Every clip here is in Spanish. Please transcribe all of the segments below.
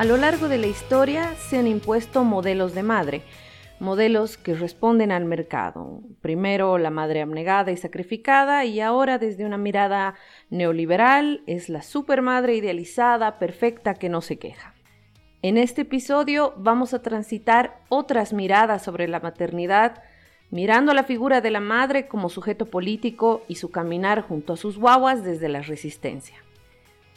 A lo largo de la historia se han impuesto modelos de madre, modelos que responden al mercado. Primero la madre abnegada y sacrificada y ahora desde una mirada neoliberal es la supermadre idealizada, perfecta, que no se queja. En este episodio vamos a transitar otras miradas sobre la maternidad, mirando la figura de la madre como sujeto político y su caminar junto a sus guaguas desde la resistencia.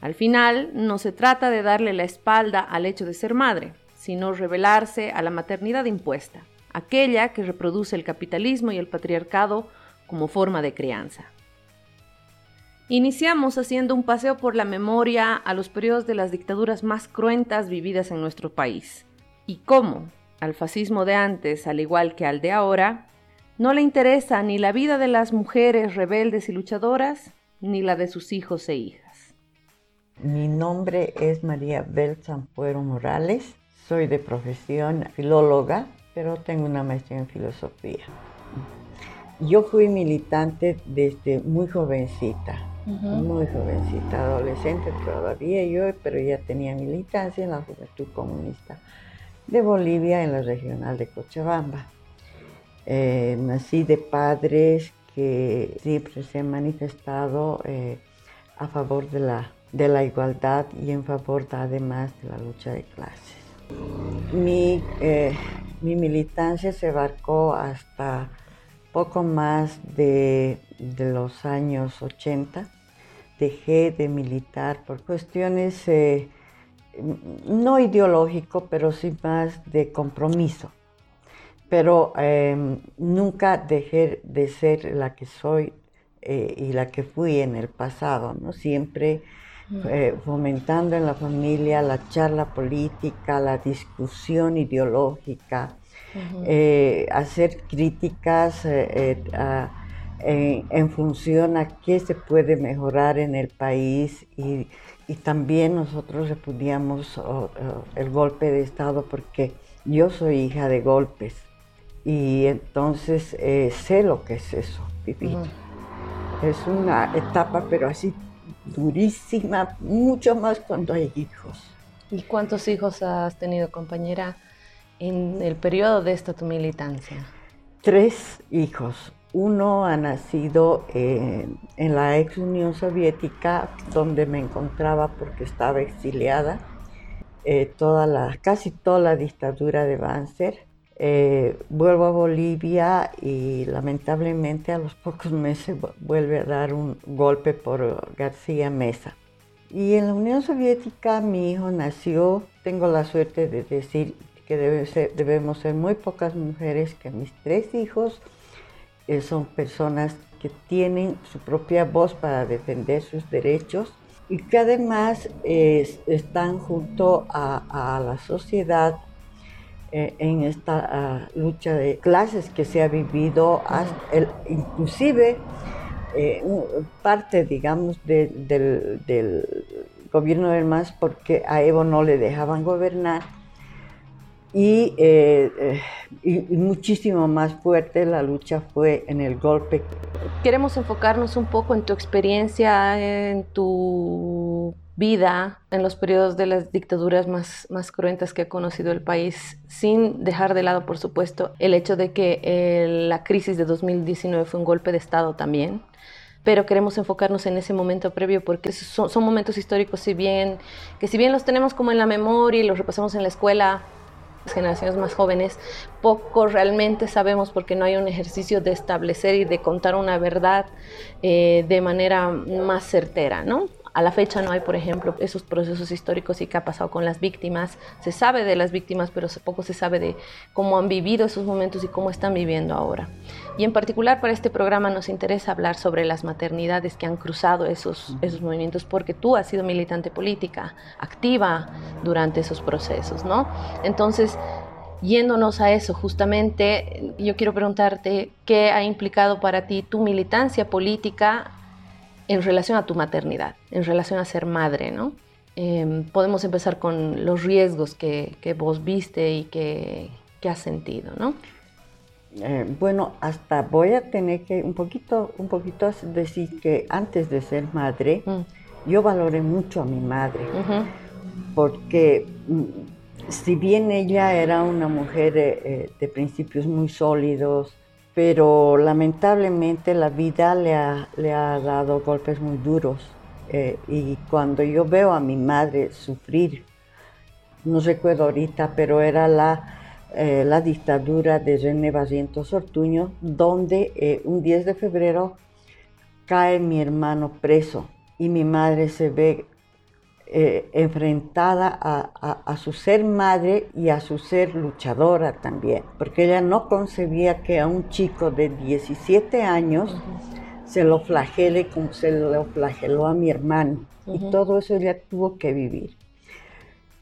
Al final, no se trata de darle la espalda al hecho de ser madre, sino revelarse a la maternidad impuesta, aquella que reproduce el capitalismo y el patriarcado como forma de crianza. Iniciamos haciendo un paseo por la memoria a los periodos de las dictaduras más cruentas vividas en nuestro país y cómo, al fascismo de antes, al igual que al de ahora, no le interesa ni la vida de las mujeres rebeldes y luchadoras, ni la de sus hijos e hijas. Mi nombre es María Bel Sampuero Morales, soy de profesión filóloga, pero tengo una maestría en filosofía. Yo fui militante desde muy jovencita, muy jovencita, adolescente todavía yo, pero ya tenía militancia en la Juventud Comunista de Bolivia, en la regional de Cochabamba. Eh, nací de padres que siempre se han manifestado eh, a favor de la, de la igualdad y en favor además de la lucha de clases. Mi, eh, mi militancia se abarcó hasta poco más de, los años 80 dejé de militar por cuestiones eh, no ideológico, pero sí más de compromiso. Pero em, nunca dejé de ser la que soy eh, y la que fui en el pasado, ¿no? Siempre eh, fomentando en la familia la charla política, la discusión ideológica, eh, hacer críticas eh, en, función a qué se puede mejorar en el país y, también nosotros repudiamos el golpe de Estado porque yo soy hija de golpes y entonces sé lo que es eso, vivir. Es una etapa, pero así durísima, mucho más cuando hay hijos. ¿Y cuántos hijos has tenido, compañera, en el periodo de esta tu militancia? Tres hijos. Uno ha nacido en, la ex Unión Soviética, donde me encontraba porque estaba exiliada. Eh, toda la, casi toda la dictadura de Banzer eh, vuelvo a Bolivia y lamentablemente a los pocos meses vuelve a dar un golpe por García Mesa. Y en la Unión Soviética mi hijo nació, tengo la suerte de decir que debemos ser muy pocas mujeres, que mis tres hijos eh, son personas que tienen su propia voz para defender sus derechos y que además están junto a la sociedad eh, en esta ah, lucha de clases que se ha vivido, el, inclusive eh, parte, digamos, del, gobierno del MAS porque a Evo no le dejaban gobernar eh, y, y, muchísimo más fuerte la lucha fue en el golpe. Queremos enfocarnos un poco en tu experiencia, en tu vida en los periodos de las dictaduras más, más cruentas que ha conocido el país, sin dejar de lado, por supuesto, el hecho de que eh, la crisis de 2019 fue un golpe de Estado también. Pero queremos enfocarnos en ese momento previo porque son, son momentos históricos, si bien, que si bien los tenemos como en la memoria y los repasamos en la escuela, generaciones más jóvenes, poco realmente sabemos porque no hay un ejercicio de establecer y de contar una verdad eh, de manera más certera, ¿no? A la fecha no hay, por ejemplo, esos procesos históricos y qué ha pasado con las víctimas. Se sabe de las víctimas, pero poco se sabe de cómo han vivido esos momentos y cómo están viviendo ahora. Y en particular para este programa nos interesa hablar sobre las maternidades que han cruzado esos, esos movimientos, porque tú has sido militante política, activa durante esos procesos, ¿no? Entonces, yéndonos a eso, justamente, yo quiero preguntarte qué ha implicado para ti tu militancia política en relación a tu maternidad, en relación a ser madre, ¿no? Em, podemos empezar con los riesgos que, que vos viste y que, que has sentido, ¿no? Eh, bueno, hasta voy a tener que un poquito, un poquito decir que antes de ser madre, mm. yo valoré mucho a mi madre. porque mm, si bien ella era una mujer eh, eh, de principios muy sólidos, pero lamentablemente la vida le ha, le ha dado golpes muy duros. Eh, y cuando yo veo a mi madre sufrir, no recuerdo ahorita, pero era la, la dictadura de René Barrientos Ortuño, donde un 10 de febrero cae mi hermano preso y mi madre se ve eh, enfrentada a, su ser madre y a su ser luchadora también, porque ella no concebía que a un chico de 17 años se lo flagele como se lo flageló a mi hermano. Y todo eso ella tuvo que vivir.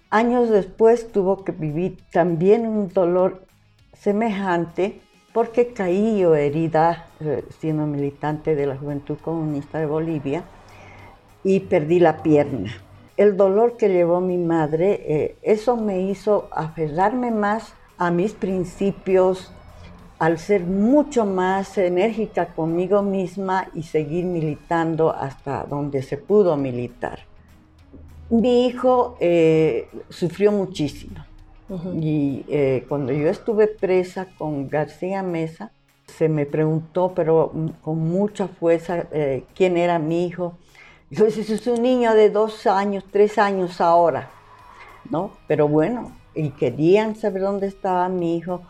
Años después tuvo que vivir también un dolor semejante porque caí yo herida eh, siendo militante de la Juventud Comunista de Bolivia y perdí la pierna el dolor que llevó mi madre, eh, eso me hizo aferrarme más a mis principios, al ser mucho más enérgica conmigo misma y seguir militando hasta donde se pudo militar. Mi hijo eh, sufrió muchísimo y eh, cuando yo estuve presa con García Mesa, se me preguntó, pero con mucha fuerza, quién era mi hijo. Entonces es un niño de dos años, tres años ahora, ¿no? Pero bueno, y querían saber dónde estaba mi hijo.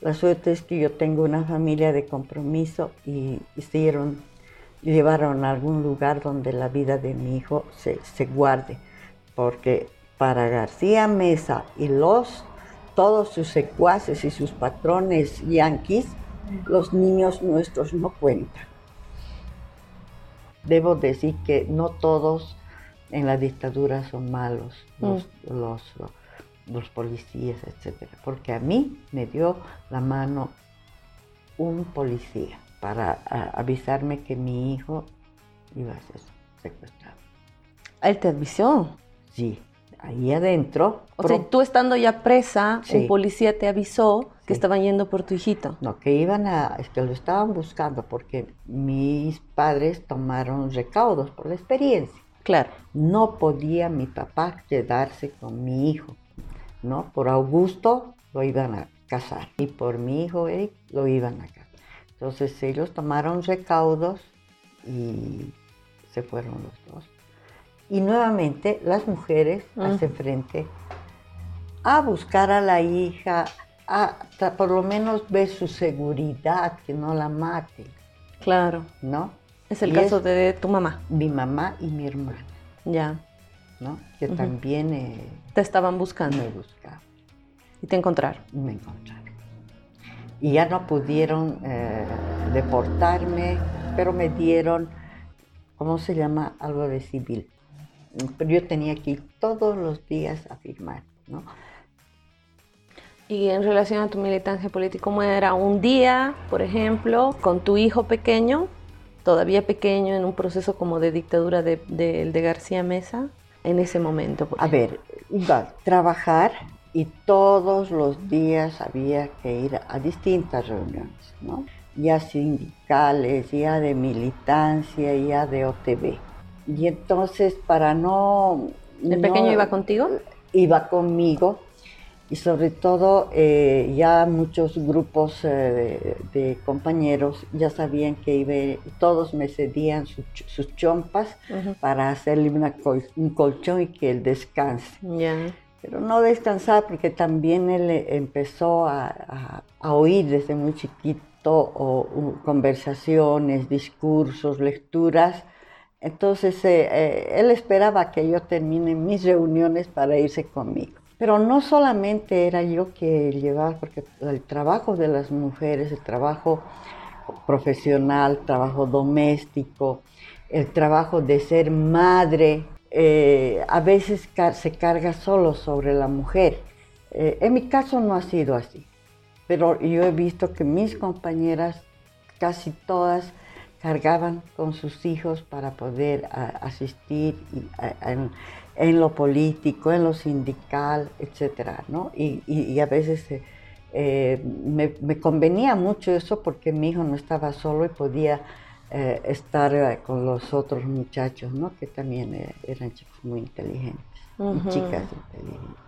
La suerte es que yo tengo una familia de compromiso y hicieron, llevaron a algún lugar donde la vida de mi hijo se, se guarde. Porque para García Mesa y los, todos sus secuaces y sus patrones yanquis, los niños nuestros no cuentan. Debo decir que no todos en la dictadura son malos, mm. los, los, policías, etc. Porque a mí me dio la mano un policía para avisarme que mi hijo iba a ser secuestrado. ¿Él te avisó? Sí, ahí adentro. O sea, tú estando ya presa, un policía te avisó que estaban yendo por tu hijito. No, que iban a, es que lo estaban buscando porque mis padres tomaron recaudos por la experiencia. Claro. No podía mi papá quedarse con mi hijo, ¿no? Por Augusto lo iban a casar y por mi hijo Eric lo iban a casar. Entonces ellos tomaron recaudos y se fueron los dos. Y nuevamente las mujeres hacen frente a buscar a la hija, a por lo menos ver su seguridad, que no la maten. Claro. ¿No? Es el caso de tu mamá. Mi mamá y mi hermana. Ya. ¿No? Que también... Eh, te estaban buscando. Me buscaban. ¿Y te encontraron? Me encontraron. Y ya no pudieron eh, deportarme, pero me dieron, ¿cómo se llama? Algo de civil pero yo tenía que ir todos los días a firmar, ¿no? Y en relación a tu militancia política, ¿cómo era un día, por ejemplo, con tu hijo pequeño, todavía pequeño, en un proceso como de dictadura de, de, García Mesa, en ese momento? a ver, iba a trabajar y todos los días había que ir a distintas reuniones, ¿no? Ya sindicales, ya de militancia, ya de OTB. Y entonces para no... ¿El pequeño iba contigo? Iba conmigo y sobre todo eh, ya muchos grupos eh, de, compañeros ya sabían que iba, todos me cedían sus chompas para hacerle un colchón y que él descanse. Pero no descansaba porque también él empezó a, a oír desde muy chiquito o, conversaciones, discursos, lecturas entonces, eh, eh, él esperaba que yo termine mis reuniones para irse conmigo. Pero no solamente era yo que llevaba, porque el trabajo de las mujeres, el trabajo profesional, trabajo doméstico, el trabajo de ser madre, eh, a veces se carga solo sobre la mujer. en mi caso no ha sido así, pero yo he visto que mis compañeras, casi todas, cargaban con sus hijos para poder asistir en, lo político, en lo sindical, etc. ¿no? Y, a veces eh, me, convenía mucho eso porque mi hijo no estaba solo y podía eh, estar eh, con los otros muchachos, ¿no? que también eran chicos muy inteligentes. y chicas inteligentes.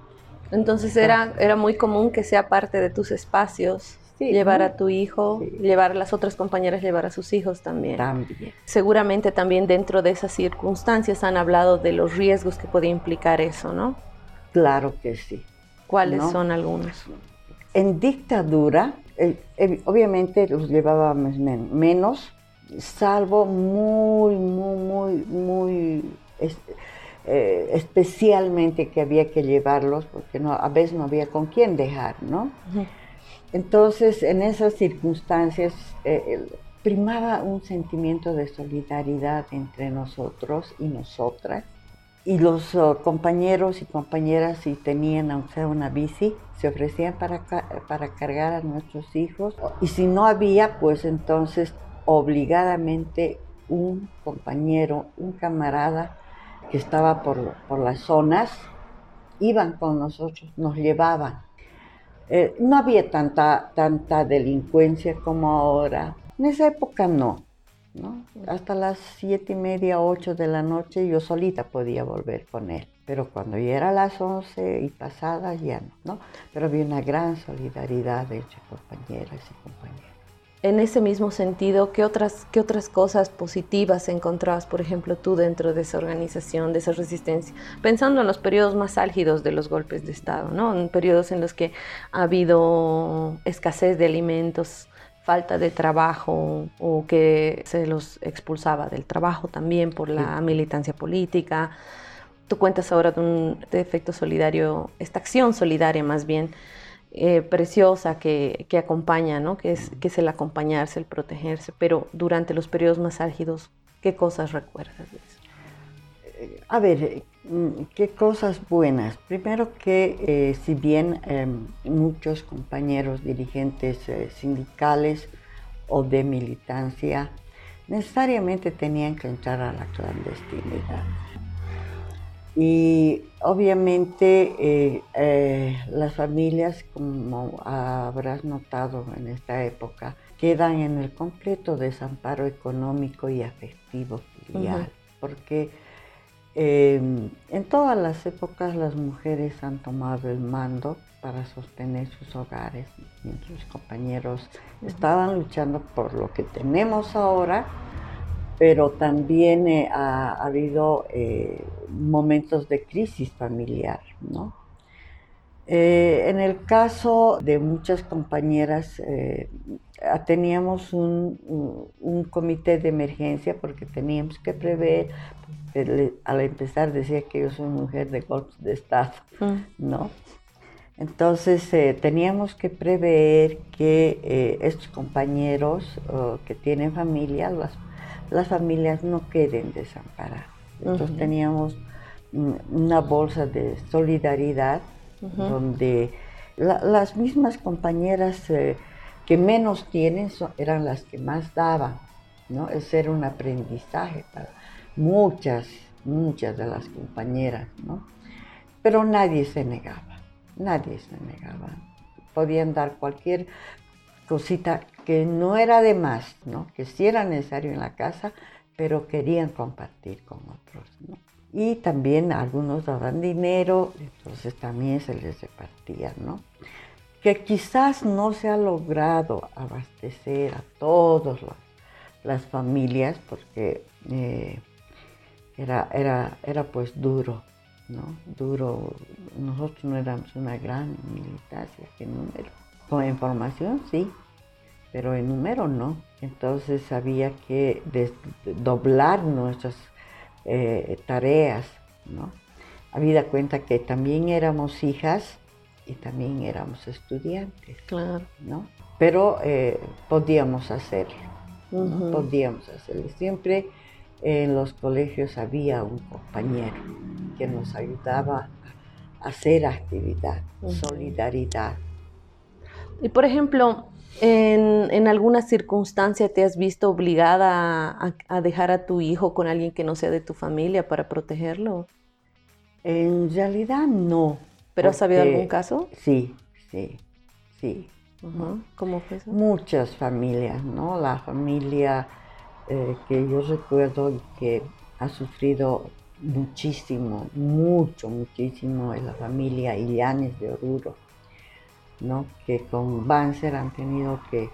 Entonces era, era muy común que sea parte de tus espacios llevar a tu hijo, llevar a las otras compañeras, llevar a sus hijos también. También. Seguramente también dentro de esas circunstancias han hablado de los riesgos que puede implicar eso, ¿no? Claro que sí. ¿Cuáles son algunos? En dictadura, eh, eh, obviamente los llevábamos menos, salvo muy, muy, muy, muy eh, especialmente que había que llevarlos, porque no, a veces no había con quién dejar, ¿no? Entonces, en esas circunstancias, primaba un sentimiento de solidaridad entre nosotros y nosotras y los oh, compañeros y compañeras, si tenían, aunque sea una bici, se ofrecían para, para cargar a nuestros hijos. Y si no había, pues entonces obligadamente un compañero, un camarada que estaba por, por las zonas, iban con nosotros, nos llevaban. Eh, no había tanta, tanta delincuencia como ahora. En esa época no. Hasta las siete y media, ocho de la noche yo solita podía volver con él. Pero cuando ya era las once y pasadas ya no, Pero había una gran solidaridad entre compañeras y compañeros. En ese mismo sentido, ¿qué otras, ¿qué otras cosas positivas encontrabas, por ejemplo, tú dentro de esa organización, de esa resistencia? Pensando en los periodos más álgidos de los golpes de Estado, ¿no? En periodos en los que ha habido escasez de alimentos, falta de trabajo o que se los expulsaba del trabajo también por la militancia política. Tú cuentas ahora de un efecto solidario, esta acción solidaria más bien, eh, preciosa que, que, acompaña, ¿no? que, es, que es el acompañarse, el protegerse, pero durante los periodos más álgidos, ¿qué cosas recuerdas de eso? Eh, a ver, mm, qué cosas buenas. Primero que eh, si bien em, muchos compañeros dirigentes sindicales o de militancia necesariamente tenían que entrar a la clandestinidad. Y obviamente eh, eh, las familias, como habrás notado en esta época, quedan en el completo desamparo económico y afectivo filial, porque em, en todas las épocas las mujeres han tomado el mando para sostener sus hogares, mientras sus compañeros estaban luchando por lo que tenemos ahora pero también eh, ha, habido momentos de crisis familiar, ¿no? Eh, en el caso de muchas compañeras, teníamos un, comité de emergencia porque teníamos que prever, al empezar decía que yo soy mujer de golpes de Estado, mm. ¿no? Entonces teníamos que prever que estos compañeros que tienen familia, las las familias no queden desamparadas. Entonces teníamos una bolsa de solidaridad donde las mismas compañeras eh, que menos tienen eran las que más daban, ¿no? Ese era un aprendizaje para muchas, muchas de las compañeras, ¿no? Pero nadie se negaba, nadie se negaba. Podían dar cualquier cosita que no era de más, ¿no? que sí era necesario en la casa, pero querían compartir con otros. ¿no? Y también algunos daban dinero, entonces también se les repartía, ¿no? Que quizás no se ha logrado abastecer a todas las familias porque eh, era, era, era pues duro, ¿no? Duro. Nosotros no éramos una gran militancia, que número. Con información sí, pero en número no. Entonces había que doblar nuestras eh, tareas, ¿no? Habida cuenta que también éramos hijas y también éramos estudiantes, claro. ¿no? Pero eh, podíamos hacerlo, podíamos hacerlo. Siempre en los colegios había un compañero que nos ayudaba a hacer actividad, solidaridad. Y por ejemplo, ¿En, alguna circunstancia te has visto obligada a, dejar a tu hijo con alguien que no sea de tu familia para protegerlo? En realidad no. ¿Pero has sabido algún caso? Sí, sí, sí. ¿Cómo fue eso? Muchas familias, ¿no? La familia eh, que yo recuerdo y que ha sufrido muchísimo, mucho, muchísimo en la familia Illanes de Oruro, ¿no? que con Banzer han tenido que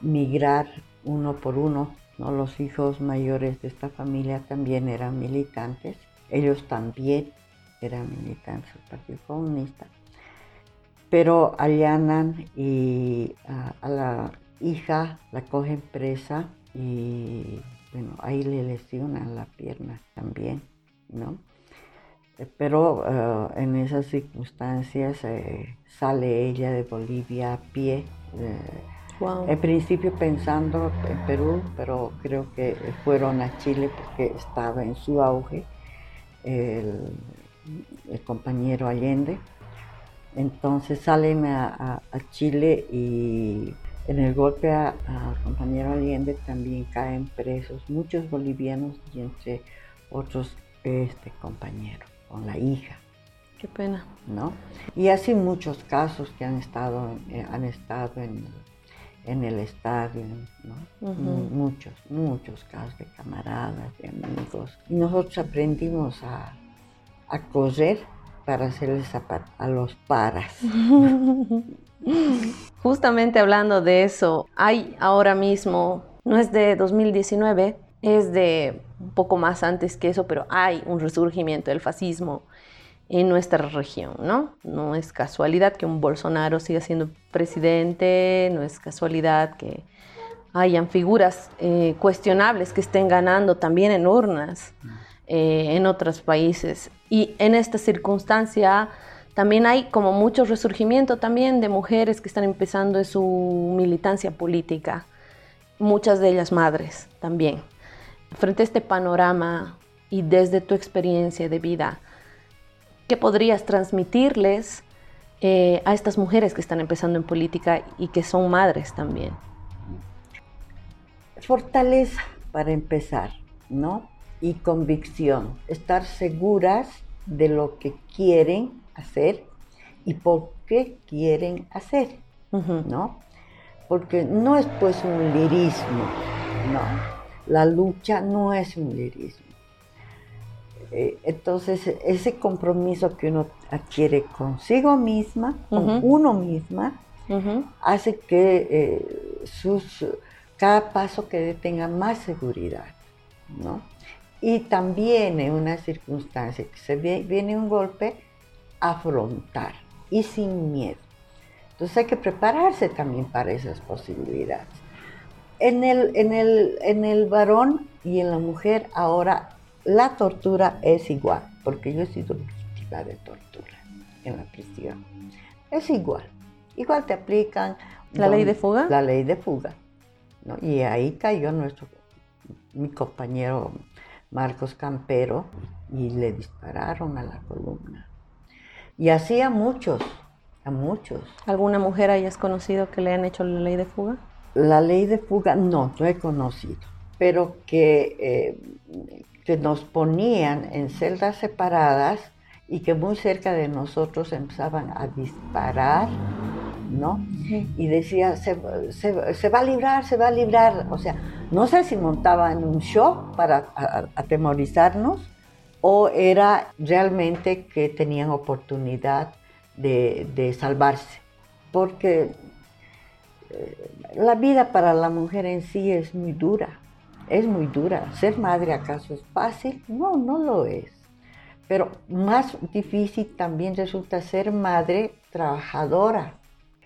migrar uno por uno. ¿no? Los hijos mayores de esta familia también eran militantes, ellos también eran militantes del Partido Comunista, pero allanan y a, la hija la cogen presa y bueno, ahí le lesionan la pierna también, ¿no? Eh, pero eh, en esas circunstancias eh, sale ella de Bolivia a pie. En principio pensando en Perú, pero creo que fueron a Chile porque estaba en su auge el, compañero Allende. Entonces salen a, Chile y en el golpe al compañero Allende también caen presos muchos bolivianos y entre otros este compañero con la hija. Qué pena. ¿No? Y así muchos casos que han estado, eh, han estado en, el estadio, ¿no? Muchos, muchos casos de camaradas, de amigos. Y nosotros aprendimos a, a correr para hacerles a los paras. Justamente hablando de eso, hay ahora mismo, no es de 2019, es de un poco más antes que eso, pero hay un resurgimiento del fascismo en nuestra región, ¿no? No es casualidad que un Bolsonaro siga siendo presidente, no es casualidad que hayan figuras eh, cuestionables que estén ganando también en urnas eh, en otros países. Y en esta circunstancia también hay como mucho resurgimiento también de mujeres que están empezando su militancia política, muchas de ellas madres también. Frente a este panorama y desde tu experiencia de vida, ¿qué podrías transmitirles eh, a estas mujeres que están empezando en política y que son madres también? Fortaleza para empezar, ¿no? Y convicción, estar seguras de lo que quieren hacer y por qué quieren hacer, ¿no? Porque no es pues un lirismo, ¿no? La lucha no es un lirismo. Eh, entonces, ese compromiso que uno adquiere consigo misma, con uno misma, hace que eh, sus, cada paso que tenga más seguridad, ¿no? Y también en una circunstancia que se viene un golpe, afrontar y sin miedo. Entonces hay que prepararse también para esas posibilidades. En el, en el, en el varón y en la mujer ahora la tortura es igual, porque yo he sido víctima de tortura en la prisión. Es igual. Igual te aplican. ¿La ley de fuga? La ley de fuga. Y ahí cayó nuestro, mi compañero Marcos Campero y le dispararon a la columna. Y así a muchos, a muchos. ¿Alguna mujer hayas conocido que le han hecho la ley de fuga? La ley de fuga no, no he conocido, pero que, eh, que nos ponían en celdas separadas y que muy cerca de nosotros empezaban a disparar, ¿no? Y decía, se, va a librar, se va a librar. O sea, no sé si montaban un show para atemorizarnos o era realmente que tenían oportunidad de, de salvarse. Porque la vida para la mujer en sí es muy dura, es muy dura. ¿Ser madre acaso es fácil? No, no lo es. Pero más difícil también resulta ser madre trabajadora,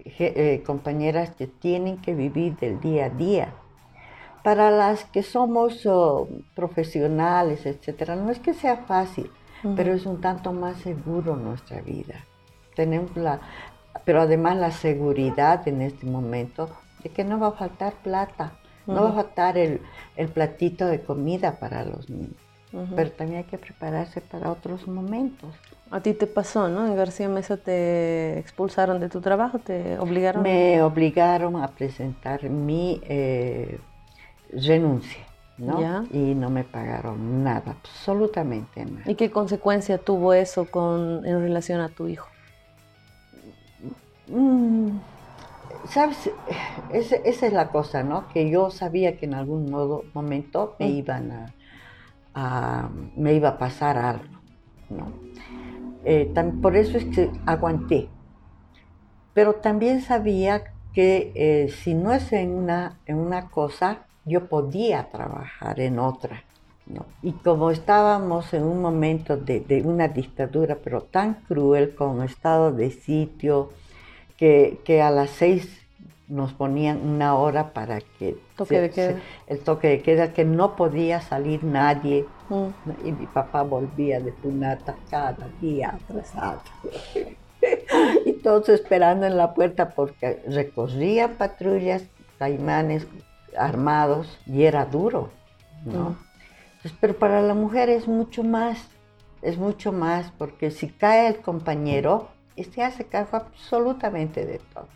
eh, compañeras que tienen que vivir del día a día. Para las que somos oh, profesionales, etcétera, no es que sea fácil, pero es un tanto más seguro nuestra vida. Tenemos la, pero además la seguridad en este momento de que no va a faltar plata, no va a faltar el, platito de comida para los niños. Pero también hay que prepararse para otros momentos. A ti te pasó, ¿no? En García Mesa te expulsaron de tu trabajo, te obligaron. Me obligaron a presentar mi eh, renuncia, ¿no? Y no me pagaron nada, absolutamente nada. ¿Y qué consecuencia tuvo eso con, en relación a tu hijo? Mm, ¿Sabes? esa es la cosa, ¿no? Que yo sabía que en algún modo, momento me iban a, me iba a pasar algo, ¿no? Eh, por eso es que aguanté. Pero también sabía que eh, si no es en una, en una cosa, yo podía trabajar en otra. ¿no? Y como estábamos en un momento de, de, una dictadura, pero tan cruel, con estado de sitio, que, que a las seis nos ponían una hora para que toque de queda. el toque de queda, que no podía salir nadie. Mm. Y mi papá volvía de Punata cada día atrasado. y todos esperando en la puerta porque recorría patrullas, caimanes armados y era duro. ¿no? Mm. pero para la mujer es mucho más, es mucho más, porque si cae el compañero, este hace cargo absolutamente de todo.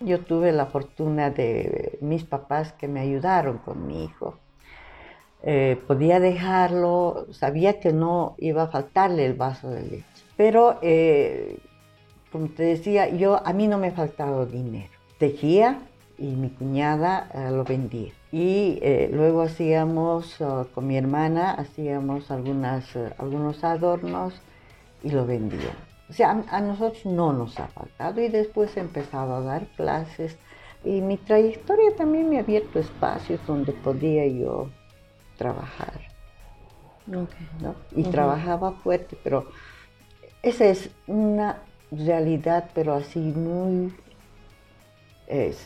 Yo tuve la fortuna de mis papás que me ayudaron con mi hijo. Eh, podía dejarlo, sabía que no iba a faltarle el vaso de leche. Pero, eh, como te decía, yo, a mí no me faltaba dinero. Tejía y mi cuñada eh, lo vendía. Y luego hacíamos, con mi hermana, hacíamos algunas, algunos adornos y lo vendíamos. O sea, a, nosotros no nos ha faltado y después he empezado a dar clases y mi trayectoria también me ha abierto espacios donde podía yo trabajar. Y trabajaba fuerte, pero esa es una realidad, pero así muy...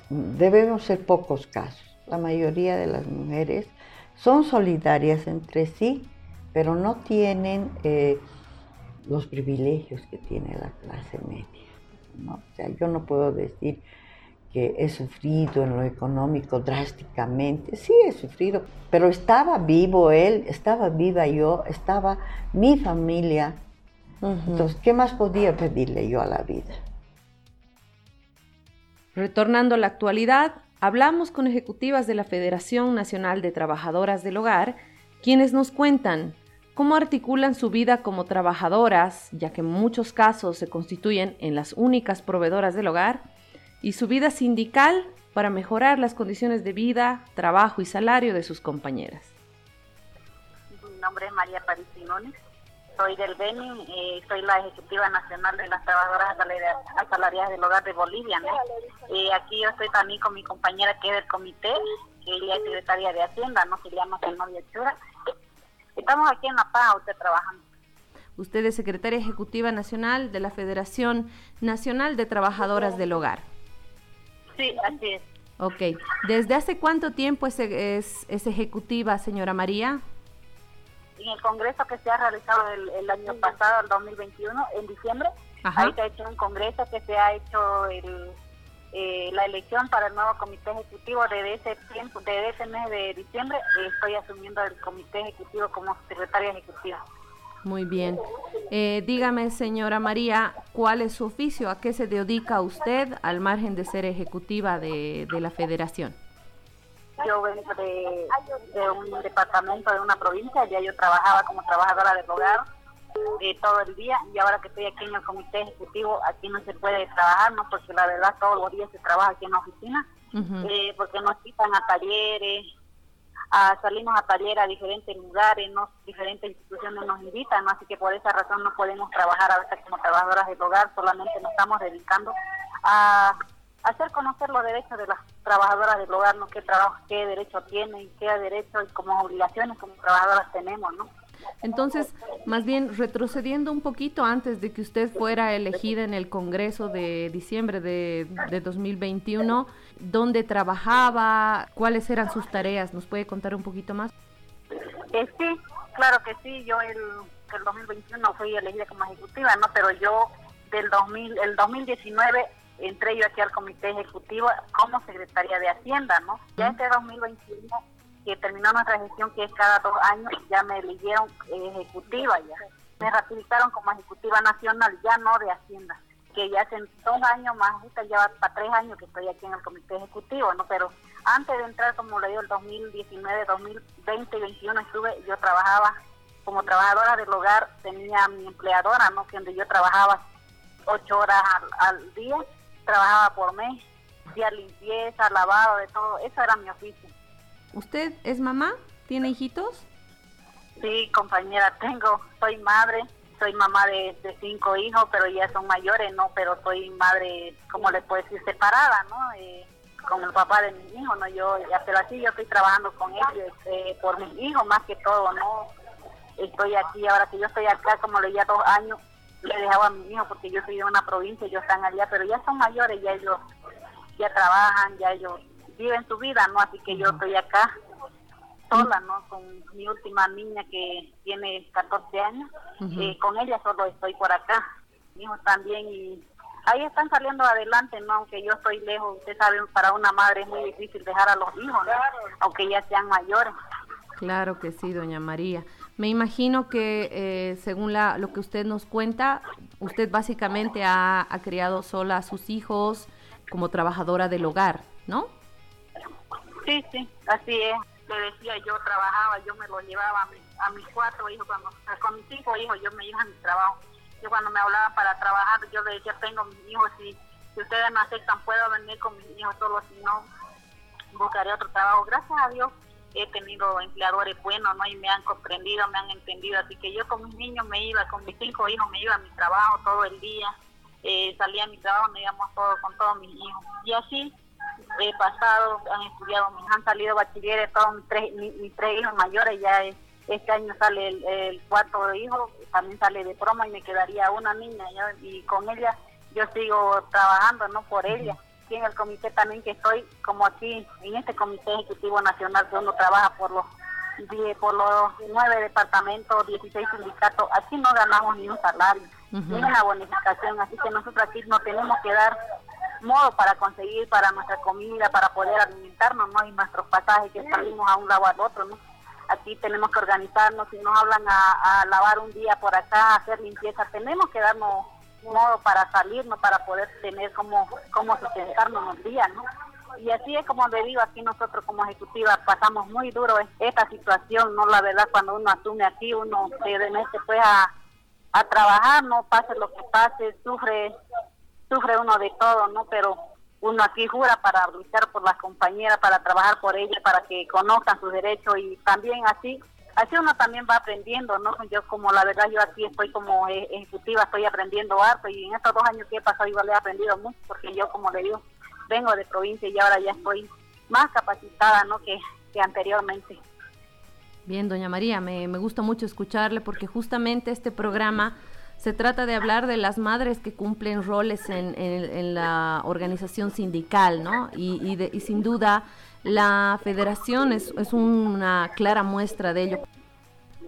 debemos ser pocos casos. La mayoría de las mujeres son solidarias entre sí, pero no tienen... Eh, los privilegios que tiene la clase media. ¿no? O sea, yo no puedo decir que he sufrido en lo económico drásticamente. Sí, he sufrido, pero estaba vivo él, estaba viva yo, estaba mi familia. Entonces, ¿qué más podía pedirle yo a la vida? Retornando a la actualidad, hablamos con ejecutivas de la Federación Nacional de Trabajadoras del Hogar, quienes nos cuentan cómo articulan su vida como trabajadoras, ya que en muchos casos se constituyen en las únicas proveedoras del hogar, y su vida sindical para mejorar las condiciones de vida, trabajo y salario de sus compañeras. Mi nombre es María París soy del BENI, eh, soy la ejecutiva nacional de las trabajadoras asalariadas del hogar de Bolivia. Eh, aquí yo estoy también con mi compañera que es del comité, que ella es secretaria de Hacienda, no se llama Novia Chura, Estamos aquí en La Paz, usted trabajando. Usted es secretaria ejecutiva nacional de la Federación Nacional de Trabajadoras del Hogar. Sí, así es. Ok. ¿Desde hace cuánto tiempo es, es, ejecutiva, señora María? En el congreso que se ha realizado el, año pasado, el 2021, en diciembre, ahí se ha hecho un congreso que se ha hecho el eh, la elección para el nuevo comité ejecutivo desde ese tiempo, desde ese mes de diciembre, eh, estoy asumiendo el comité ejecutivo como secretaria ejecutiva. Muy bien. Eh, dígame, señora María, ¿cuál es su oficio? ¿A qué se dedica usted al margen de ser ejecutiva de, de la federación? Yo vengo de, de, un departamento de una provincia, ya yo trabajaba como trabajadora del hogar, todo el día y ahora que estoy aquí en el comité ejecutivo aquí no se puede trabajar no porque la verdad todos los días se trabaja aquí en la oficina eh, porque nos quitan a talleres a, salimos a talleres a diferentes lugares no diferentes instituciones nos invitan así que por esa razón no podemos trabajar a veces como trabajadoras del hogar solamente nos estamos dedicando a hacer conocer los derechos de las trabajadoras del hogar, ¿no? qué trabajo, qué derecho tienen, qué derechos y como obligaciones como trabajadoras tenemos, ¿no? Entonces, más bien retrocediendo un poquito antes de que usted fuera elegida en el Congreso de diciembre de, 2021, ¿dónde trabajaba? ¿Cuáles eran sus tareas? ¿Nos puede contar un poquito más? Eh, sí, claro que sí. Yo el, el 2021 fui elegida como ejecutiva, ¿no? Pero yo del 2000, el 2019 entré yo aquí al comité ejecutivo como secretaria de Hacienda, ¿no? Ya este 2021 que terminó nuestra gestión, que es cada dos años, ya me eligieron ejecutiva ya. Me ratificaron como ejecutiva nacional, ya no de Hacienda, que ya hace dos años más, ya va para tres años que estoy aquí en el comité ejecutivo, ¿no? Pero antes de entrar, como le digo, el 2019, 2020 y 2021 estuve, yo trabajaba como trabajadora del hogar, tenía mi empleadora, ¿no? Que donde yo trabajaba ocho horas al, día, trabajaba por mes, hacía limpieza, lavado, de todo, eso era mi oficio ¿Usted es mamá? ¿Tiene hijitos? Sí, compañera, tengo, soy madre, soy mamá de, cinco hijos, pero ya son mayores, ¿no? Pero soy madre, como le puedo decir, separada, ¿no? Eh, con el papá de mis hijos, ¿no? Yo, ya, pero así yo estoy trabajando con ellos eh, por mis hijos más que todo, ¿no? Estoy aquí, ahora que yo estoy acá, como le ya dos años, le he dejado a mis hijos porque yo soy de una provincia, ellos están allá, pero ya son mayores, ya ellos ya trabajan, ya ellos viven su vida, ¿no? Así que yo estoy acá sola, ¿no? Con mi última niña que tiene 14 años, eh, con ella solo estoy por acá. Mis hijos también y ahí están saliendo adelante, ¿no? Aunque yo estoy lejos, usted sabe, para una madre es muy difícil dejar a los hijos, ¿no? Aunque ya sean mayores. Claro que sí, doña María. Me imagino que eh, según la, lo que usted nos cuenta, usted básicamente ha, ha criado sola a sus hijos como trabajadora del hogar, ¿no? Sí, sí, así es le decía, yo trabajaba, yo me lo llevaba a, mis cuatro hijos, cuando, con mis cinco hijos, yo me iba a mi trabajo. Yo cuando me hablaba para trabajar, yo le decía, tengo mis hijos, y si ustedes me aceptan, puedo venir con mis hijos solo, si no, buscaré otro trabajo. Gracias a Dios he tenido empleadores buenos, ¿no? Y me han comprendido, me han entendido. Así que yo con mis niños me iba, con mis cinco hijos me iba a mi trabajo todo el día. Eh, salía a mi trabajo, me íbamos todos con todos mis hijos. Y así he pasado, han estudiado, han salido bachilleres, todos mis tres, mis, tres hijos mayores, ya este año sale el, cuarto hijo, también sale de promo y me quedaría una niña, y con ella yo sigo trabajando, ¿no? Por ella. Y en el comité también que estoy, como aquí, en este comité ejecutivo nacional que uno trabaja por los por los nueve departamentos, 16 sindicatos, aquí no ganamos ni un salario, ni una bonificación, así que nosotros aquí no tenemos que dar modo para conseguir para nuestra comida, para poder alimentarnos, ¿no? Y nuestros pasajes que salimos a un lado al otro, ¿no? Aquí tenemos que organizarnos, si nos hablan a, lavar un día por acá, hacer limpieza, tenemos que darnos modo para salirnos, para poder tener como, como sustentarnos los días, ¿no? Y así es como le digo, aquí nosotros como ejecutiva pasamos muy duro esta situación, ¿no? La verdad, cuando uno asume aquí, uno se mete pues a, a trabajar, no pase lo que pase, sufre sufre uno de todo, ¿no? Pero uno aquí jura para luchar por las compañeras, para trabajar por ellas, para que conozcan sus derechos y también así, así uno también va aprendiendo, ¿no? Yo como la verdad yo aquí estoy como e-, ejecutiva, estoy aprendiendo harto y en estos dos años que he pasado igual he aprendido mucho porque yo como le digo, vengo de provincia y ahora ya estoy más capacitada, ¿no? Que, que anteriormente. Bien, doña María, me, me gusta mucho escucharle porque justamente este programa se trata de hablar de las madres que cumplen roles en, en, la organización sindical, ¿no? Y, y, y, sin duda la federación es, es una clara muestra de ello.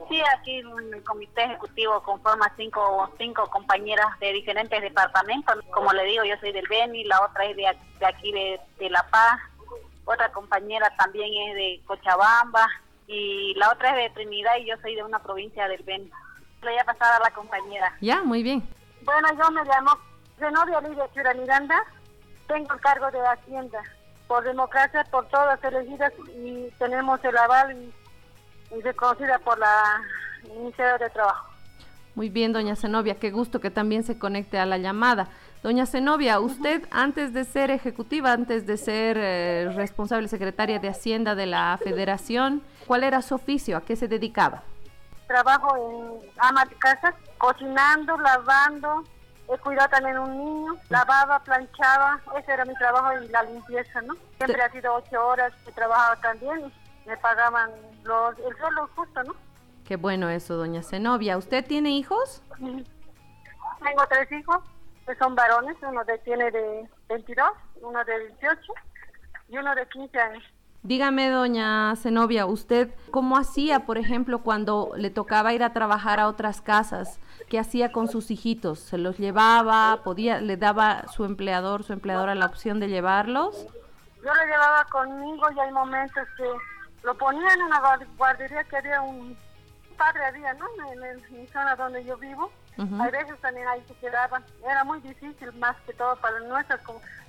Sí, aquí en el comité ejecutivo conforma cinco, cinco compañeras de diferentes departamentos. Como le digo, yo soy del Beni, la otra es de, de aquí de, de, La Paz, otra compañera también es de Cochabamba y la otra es de Trinidad y yo soy de una provincia del Beni. Le voy a pasar a la compañera. Ya, muy bien. Bueno, yo me llamo Zenobia Lidia Chura Miranda. Tengo el cargo de Hacienda. Por democracia, por todas elegidas y tenemos el aval y, reconocida por la Ministerio de Trabajo. Muy bien, doña Zenobia, qué gusto que también se conecte a la llamada. Doña Zenobia, usted antes de ser ejecutiva, antes de ser eh, responsable secretaria de Hacienda de la Federación, ¿cuál era su oficio? ¿A qué se dedicaba? Trabajo en ama de casa, cocinando, lavando, he cuidado también un niño, lavaba, planchaba, ese era mi trabajo y la limpieza, ¿no? Siempre ha sido ocho horas que trabajaba también y me pagaban los, el sueldo justo, ¿no? Qué bueno eso, doña Zenobia. ¿Usted tiene hijos? Tengo tres hijos, que son varones, uno de, tiene de 22, uno de 18 y uno de 15 años. Dígame, doña Zenobia, ¿usted cómo hacía, por ejemplo, cuando le tocaba ir a trabajar a otras casas? ¿Qué hacía con sus hijitos? ¿Se los llevaba? ¿Podía, le daba su empleador, su empleadora la opción de llevarlos? Yo lo llevaba conmigo y hay momentos que lo ponía en una guardería que había un padre había, ¿no? En, la zona donde yo vivo. A veces también ahí se quedaban. Era muy difícil, más que todo para nuestras,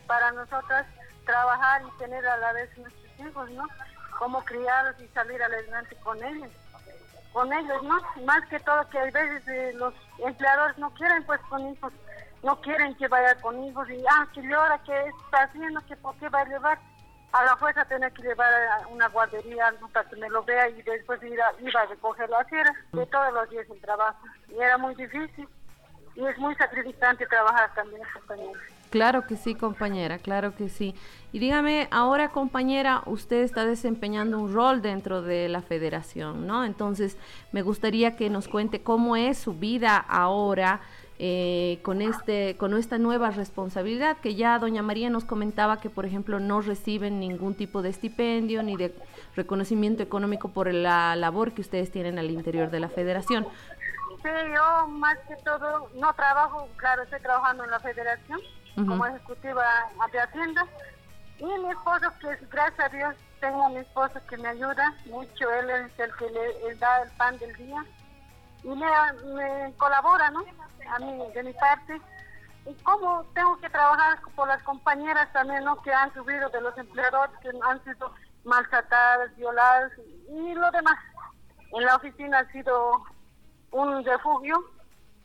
para nosotras, trabajar y tener a la vez hijos, ¿no? Cómo criarlos y salir adelante con ellos. Con ellos, ¿no? Más que todo que a veces eh, los empleadores no quieren pues con hijos, no quieren que vaya con hijos y, ah, que llora, que está haciendo, que por qué va a llevar. a la fuerza tenía que llevar a una guardería para que me lo vea y después ir a, iba a recoger la sierra de todos los días el trabajo. Y era muy difícil y es muy sacrificante trabajar también, compañera. Claro que sí, compañera, claro que sí. Y dígame, ahora, compañera, usted está desempeñando un rol dentro de la federación, ¿no? Entonces, me gustaría que nos cuente cómo es su vida ahora eh, con, este, con esta nueva responsabilidad, que ya doña María nos comentaba que, por ejemplo, no reciben ningún tipo de estipendio ni de reconocimiento económico por la labor que ustedes tienen al interior de la federación. Sí, yo más que todo no trabajo, claro, estoy trabajando en la federación como ejecutiva de Hacienda. Y mi esposo, que es, gracias a Dios, tengo a mi esposo que me ayuda mucho, él es el que le da el pan del día y me, me colabora, ¿no? a mí, de mi parte. Y cómo tengo que trabajar por las compañeras también, ¿no? Que han subido de los empleadores, que han sido maltratadas, violadas y lo demás. En la oficina ha sido un refugio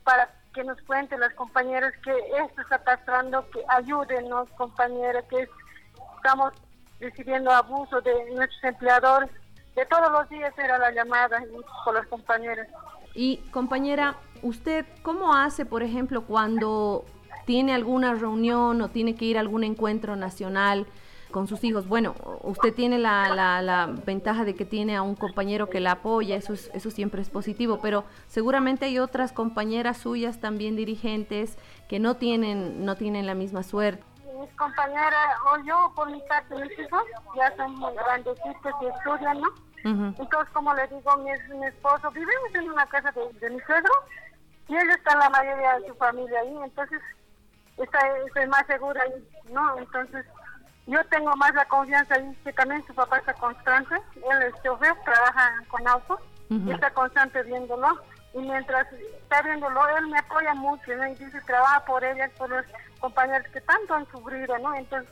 para que nos cuenten las compañeras que esto está pasando, que ayúdenos compañeras, que estamos recibiendo abuso de nuestros empleadores. De todos los días era la llamada por las compañeras. Y compañera, ¿usted cómo hace, por ejemplo, cuando tiene alguna reunión o tiene que ir a algún encuentro nacional con sus hijos? Bueno, usted tiene la, la, ventaja de que tiene a un compañero que la apoya, eso, es, eso siempre es positivo, pero seguramente hay otras compañeras suyas también dirigentes que no tienen, no tienen la misma suerte. Mis compañeras, o yo por mi parte, mis hijos ya son muy grandecitos y estudian, ¿no? Entonces, como le digo, mi, mi esposo, vivimos en una casa de, mi suegro y él está la mayoría de su familia ahí, entonces está, estoy más segura ahí, ¿no? Entonces, yo tengo más la confianza ahí, que también su papá está constante, él es chofer, trabaja con autos, y está constante viéndolo, y mientras está viéndolo, él me apoya mucho, ¿no? Y dice, trabaja por ella, por los compañeros que tanto han sufrido, ¿no? Entonces,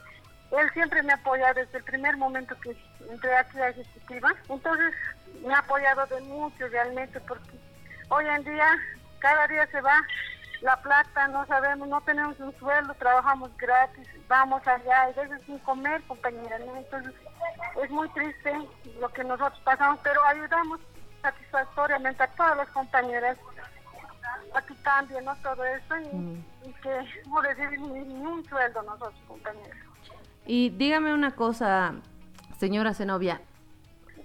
él siempre me apoya desde el primer momento que entré aquí a ejecutiva. Entonces me ha apoyado de mucho realmente porque hoy en día cada día se va la plata, no sabemos, no tenemos un sueldo, trabajamos gratis, vamos allá y veces sin comer, compañera. Entonces es muy triste lo que nosotros pasamos, pero ayudamos satisfactoriamente a todas las compañeras a que cambien ¿no? todo eso y, mm. que no reciben ni, ni un sueldo nosotros, compañeros. Y dígame una cosa, señora Zenobia,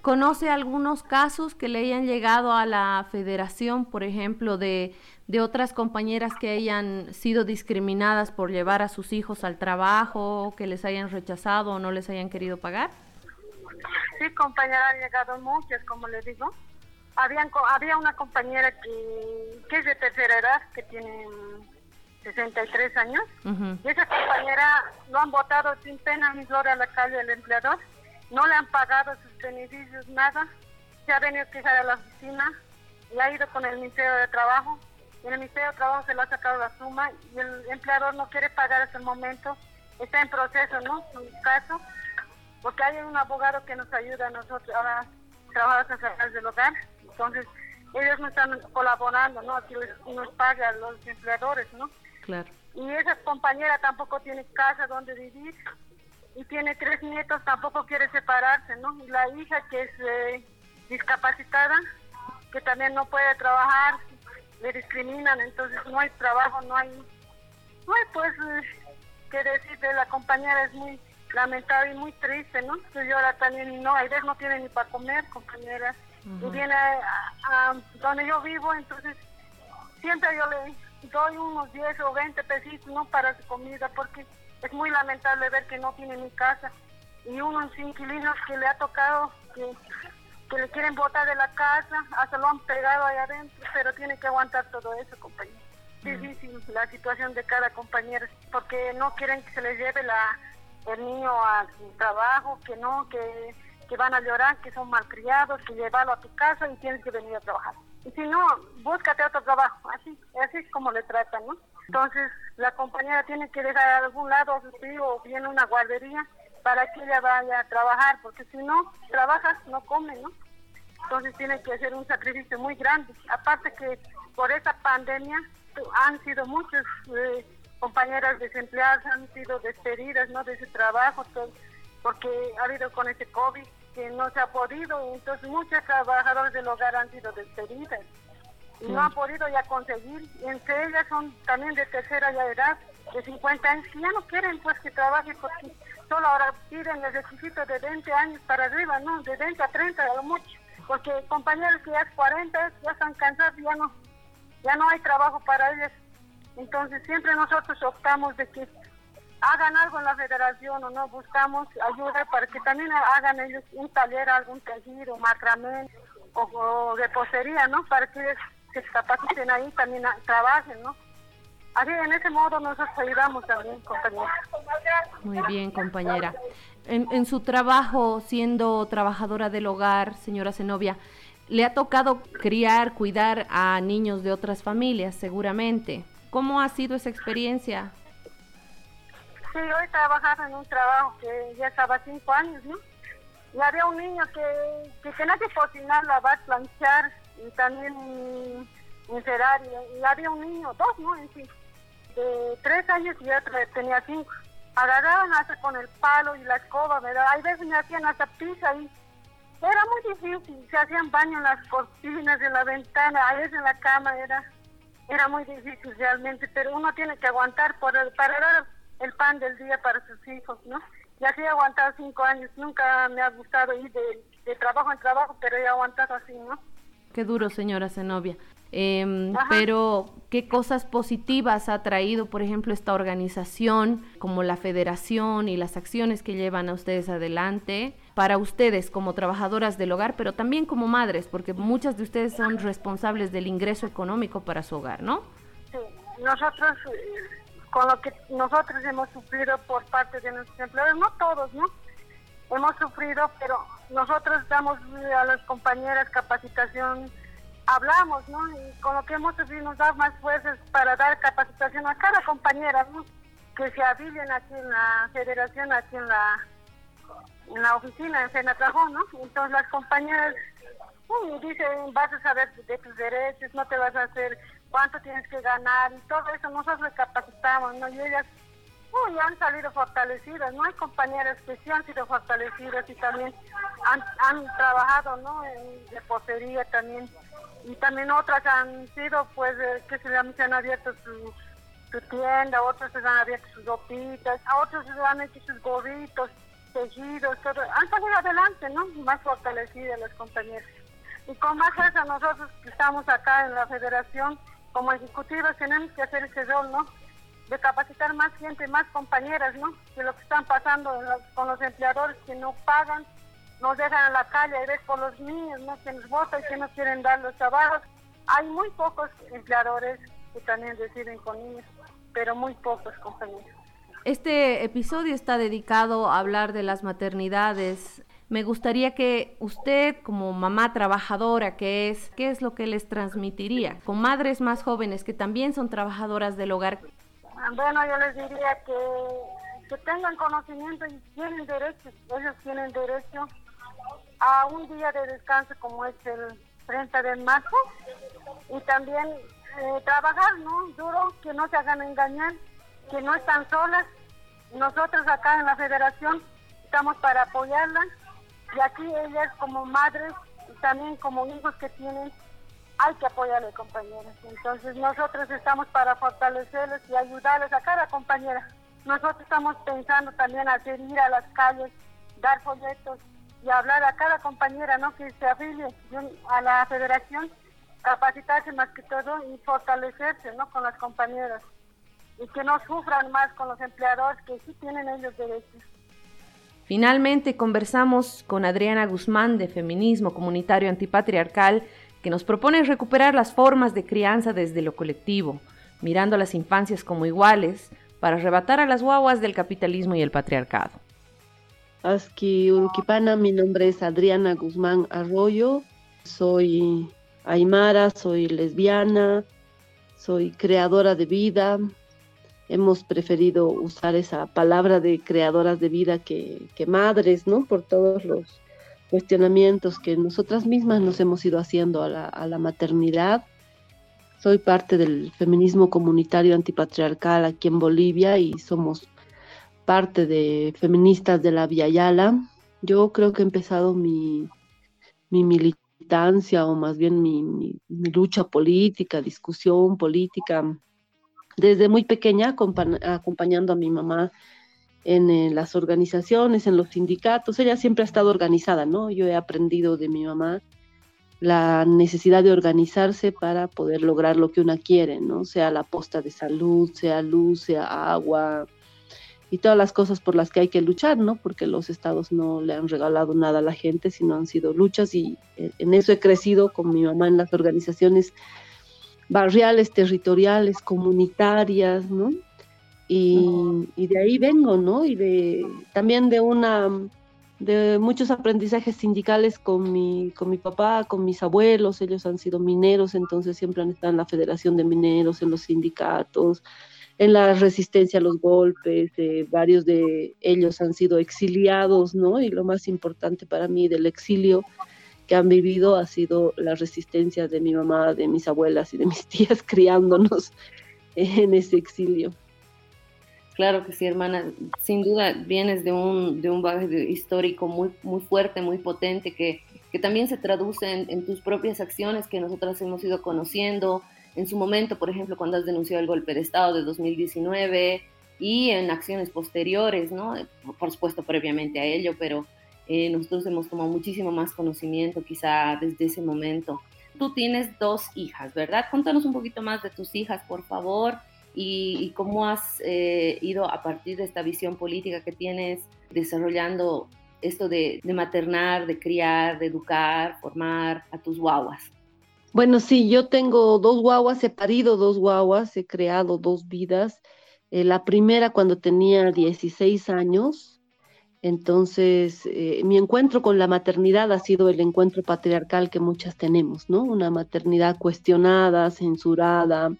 ¿conoce algunos casos que le hayan llegado a la federación, por ejemplo, de, de otras compañeras que hayan sido discriminadas por llevar a sus hijos al trabajo, que les hayan rechazado o no les hayan querido pagar? Sí, compañera, han llegado muchas, como le digo. Habían, había una compañera que, que es de tercera edad, que tiene 63 años. Y esa compañera lo han votado sin pena ni gloria a la calle el empleador. No le han pagado sus beneficios, nada. Se ha venido a quejar a la oficina y ha ido con el Ministerio de Trabajo. Y en el Ministerio de Trabajo se le ha sacado la suma y el empleador no quiere pagar hasta el momento. Está en proceso, ¿no? En caso, porque hay un abogado que nos ayuda a nosotros, a las trabajadoras del hogar. Entonces, ellos no están colaborando, ¿no? Aquí nos pagan los empleadores, ¿no? Y esa compañera tampoco tiene casa donde vivir y tiene tres nietos, tampoco quiere separarse, ¿no? Y la hija que es eh, discapacitada, que también no puede trabajar, le discriminan, entonces no hay trabajo, no hay, no hay pues eh, que decir de la compañera es muy lamentable y muy triste, ¿no? Que ahora también no, veces no tiene ni para comer, compañera, y viene a, donde yo vivo, entonces siempre yo le doy unos 10 o 20 pesitos no para su comida porque es muy lamentable ver que no tiene ni casa y unos inquilinos que le ha tocado que, que le quieren botar de la casa, hasta lo han pegado ahí adentro, pero tiene que aguantar todo eso, compañero. Difícil la situación de cada compañero, porque no quieren que se les lleve la, el niño a su trabajo, que no, que, que van a llorar, que son malcriados, que llevarlo a tu casa y tienes que venir a trabajar. Y si no, búscate otro trabajo, así, así es como le tratan, ¿no? Entonces, la compañera tiene que dejar a algún lado tío o bien una guardería para que ella vaya a trabajar, porque si no trabajas, no come, ¿no? Entonces tiene que hacer un sacrificio muy grande. Aparte que por esa pandemia han sido muchas eh, compañeras desempleadas, han sido despedidas, ¿no? De ese trabajo, porque ha habido con ese COVID que no se ha podido, entonces muchos trabajadores del hogar han sido despedidos y no han podido ya conseguir, entre ellas son también de tercera edad, de 50 años, que ya no quieren pues que trabaje porque solo ahora piden el requisito de 20 años para arriba, ¿no? De 20 a 30 a lo mucho, porque compañeros que ya es 40 ya están cansados, ya no, ya no hay trabajo para ellos. Entonces siempre nosotros optamos de que hagan algo en la federación o no, buscamos ayuda para que también hagan ellos un taller, algún tejido, macramé o, o de posería, ¿no? Para que se capaciten ahí, también trabajen, ¿no? Así, en ese modo nosotros ayudamos también, compañera. Muy bien, compañera. En, en, su trabajo, siendo trabajadora del hogar, señora Zenobia, le ha tocado criar, cuidar a niños de otras familias, seguramente. ¿Cómo ha sido esa experiencia? Sí, hoy trabajaba en un trabajo que ya estaba cinco años, ¿no? Y había un niño que, que tenía que cocinar, lavar, planchar y también encerar. Y, y había un niño, dos, ¿no? En sí, de tres años y otro tenía cinco. Agarraban hasta con el palo y la escoba, ¿verdad? Hay veces me hacían hasta pizza y era muy difícil. Se hacían baño en las cortinas, en la ventana, a veces en la cama, era era muy difícil realmente, pero uno tiene que aguantar por el, para dar el pan del día para sus hijos, ¿no? Y así he aguantado cinco años, nunca me ha gustado ir de, de trabajo en trabajo, pero he aguantado así, ¿no? Qué duro, señora Zenobia. Eh, pero, ¿qué cosas positivas ha traído, por ejemplo, esta organización, como la federación y las acciones que llevan a ustedes adelante, para ustedes como trabajadoras del hogar, pero también como madres, porque muchas de ustedes son responsables del ingreso económico para su hogar, ¿no? Sí, nosotros, con lo que nosotros hemos sufrido por parte de nuestros empleadores, no todos, ¿no? Hemos sufrido, pero nosotros damos a las compañeras capacitación hablamos, ¿no? Y con lo que hemos sufrido nos da más fuerzas para dar capacitación a cada compañera, ¿no? Que se afilen aquí en la federación, aquí en la en la oficina en Senatrajón, ¿no? Entonces las compañeras uy, dicen, vas a saber de tus derechos, no te vas a hacer cuánto tienes que ganar y todo eso nosotros les capacitamos, ¿no? Y ellas uy, han salido fortalecidas, ¿no? Hay compañeras que sí han sido fortalecidas y también han, han trabajado, ¿no? En repostería también y también otras han sido pues que se, han, abierto su, su, tienda, otras se han abierto sus ropitas, a otros se han hecho sus gorritos, tejidos, todo. han salido adelante, ¿no? Más fortalecidas las compañeras. Y con más fuerza nosotros que estamos acá en la federación, como ejecutivos tenemos que hacer ese rol, ¿no? De capacitar más gente, más compañeras, ¿no? Que lo que están pasando con los empleadores que no pagan nos dejan en la calle y ves por los niños, ¿no? que nos votan y que no quieren dar los trabajos. Hay muy pocos empleadores que también deciden con niños, pero muy pocos compañeros. Este episodio está dedicado a hablar de las maternidades. Me gustaría que usted, como mamá trabajadora que es, ¿qué es lo que les transmitiría? Con madres más jóvenes que también son trabajadoras del hogar. Bueno, yo les diría que, que tengan conocimiento y tienen derechos, ellos tienen derecho a un día de descanso como es el 30 de marzo y también eh, trabajar, ¿no? Duro, que no se hagan engañar, que no están solas. Nosotros acá en la federación estamos para apoyarlas y aquí ellas como madres y también como hijos que tienen, hay que apoyarles, compañeras. Entonces nosotros estamos para fortalecerles y ayudarles a cada compañera. Nosotros estamos pensando también hacer ir a las calles, dar folletos y hablar a cada compañera ¿no? que se afilie a la federación, capacitarse más que todo y fortalecerse ¿no? con las compañeras y que no sufran más con los empleadores que sí tienen ellos derechos. Finalmente conversamos con Adriana Guzmán de Feminismo Comunitario Antipatriarcal que nos propone recuperar las formas de crianza desde lo colectivo, mirando a las infancias como iguales, para arrebatar a las guaguas del capitalismo y el patriarcado. Aski Uruquipana, mi nombre es Adriana Guzmán Arroyo, soy aymara, soy lesbiana, soy creadora de vida. Hemos preferido usar esa palabra de creadoras de vida que, madres, ¿no? Por todos los cuestionamientos que nosotras mismas nos hemos ido haciendo a la, a la maternidad. Soy parte del feminismo comunitario antipatriarcal aquí en Bolivia y somos parte de feministas de la Via Yala. Yo creo que he empezado mi, mi militancia o más bien mi, mi, lucha política, discusión política, desde muy pequeña acompañando a mi mamá en, en, las organizaciones, en los sindicatos. Ella siempre ha estado organizada, ¿no? Yo he aprendido de mi mamá la necesidad de organizarse para poder lograr lo que una quiere, ¿no? Sea la posta de salud, sea luz, sea agua y todas las cosas por las que hay que luchar, ¿no? Porque los estados no le han regalado nada a la gente, sino han sido luchas y eh, en eso he crecido con mi mamá en las organizaciones barriales, territoriales, comunitarias, ¿no? Y, de ahí vengo, ¿no? Y de también de una de muchos aprendizajes sindicales con mi, con mi papá, con mis abuelos, ellos han sido mineros, entonces siempre han estado en la Federación de Mineros, en los sindicatos, en la resistencia a los golpes, eh, varios de ellos han sido exiliados, ¿no? Y lo más importante para mí del exilio que han vivido ha sido la resistencia de mi mamá, de mis abuelas y de mis tías criándonos en ese exilio. Claro que sí, hermana. Sin duda vienes de un, de un bagaje histórico muy, muy fuerte, muy potente, que, que también se traduce en, tus propias acciones que nosotras hemos ido conociendo. En su momento, por ejemplo, cuando has denunciado el golpe de Estado de 2019 y en acciones posteriores, ¿no? Por supuesto, previamente a ello, pero eh, nosotros hemos tomado muchísimo más conocimiento quizá desde ese momento. Tú tienes dos hijas, ¿verdad? Contanos un poquito más de tus hijas, por favor y, cómo has eh, ido a partir de esta visión política que tienes desarrollando esto de, maternar, de criar, de educar, formar a tus guaguas. Bueno, sí, yo tengo dos guaguas, he parido dos guaguas, he creado dos vidas. Eh, la primera cuando tenía 16 años, entonces eh, mi encuentro con la maternidad ha sido el encuentro patriarcal que muchas tenemos, ¿no? Una maternidad cuestionada, censurada,